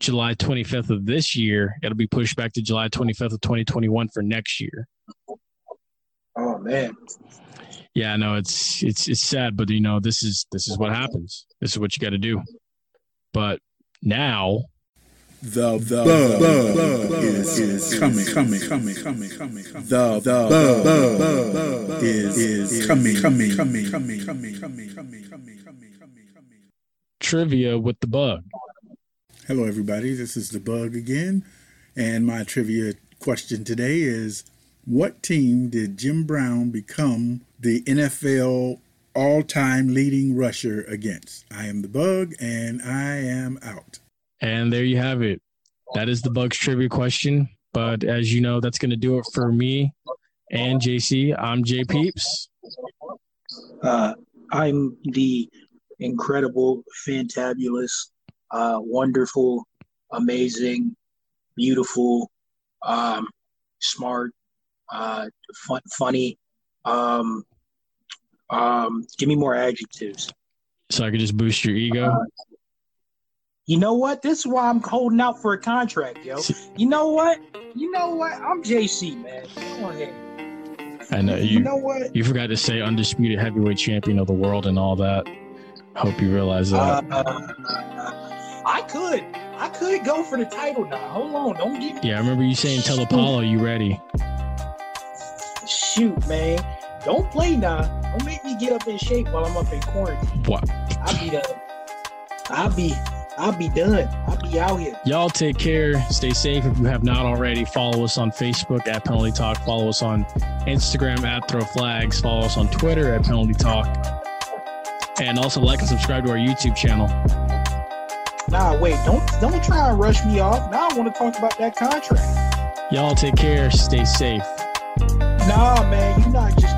July 25th of this year. It'll be pushed back to July 25th of 2021 for next year. Oh man. Yeah, no, it's it's it's sad, but you know this is this is what happens. This is what you got to do. But now the the bug is, is coming, coming, coming, coming, coming. The the bug is is coming, coming, coming, coming, coming, coming, coming, coming, coming, coming. trivia with the bug. Hello, everybody. This is the bug again, and my trivia question today is: What team did Jim Brown become the NFL all-time leading rusher against? I am the bug, and I am out. And there you have it. That is the Bugs trivia question. But as you know, that's going to do it for me and JC. I'm Jay Peeps. Uh, I'm the incredible, fantabulous, uh, wonderful, amazing, beautiful, um, smart, uh, fun, funny. Um, um, give me more adjectives. So I could just boost your ego. You know what? This is why I'm holding out for a contract, yo. You know what? You know what? I'm JC, man. Come on here. I know You you. know what? You forgot to say undisputed heavyweight champion of the world and all that. Hope you realize that. Uh, I could. I could go for the title now. Hold on. Don't get yeah, I remember you saying, "Tell Apollo you ready." shoot, man. Don't play now. Don't make me get up in shape while I'm up in quarantine. What? I'll be done. I'll be I'll be done. I'll be out here. Y'all take care. Stay safe. If you have not already, follow us on Facebook at Penalty Talk. Follow us on Instagram at Throw Flags. Follow us on Twitter at Penalty Talk. And also like and subscribe to our YouTube channel. Nah, wait, don't don't try and rush me off. Now I want to talk about that contract. Y'all take care. Stay safe. Nah, man, you're not just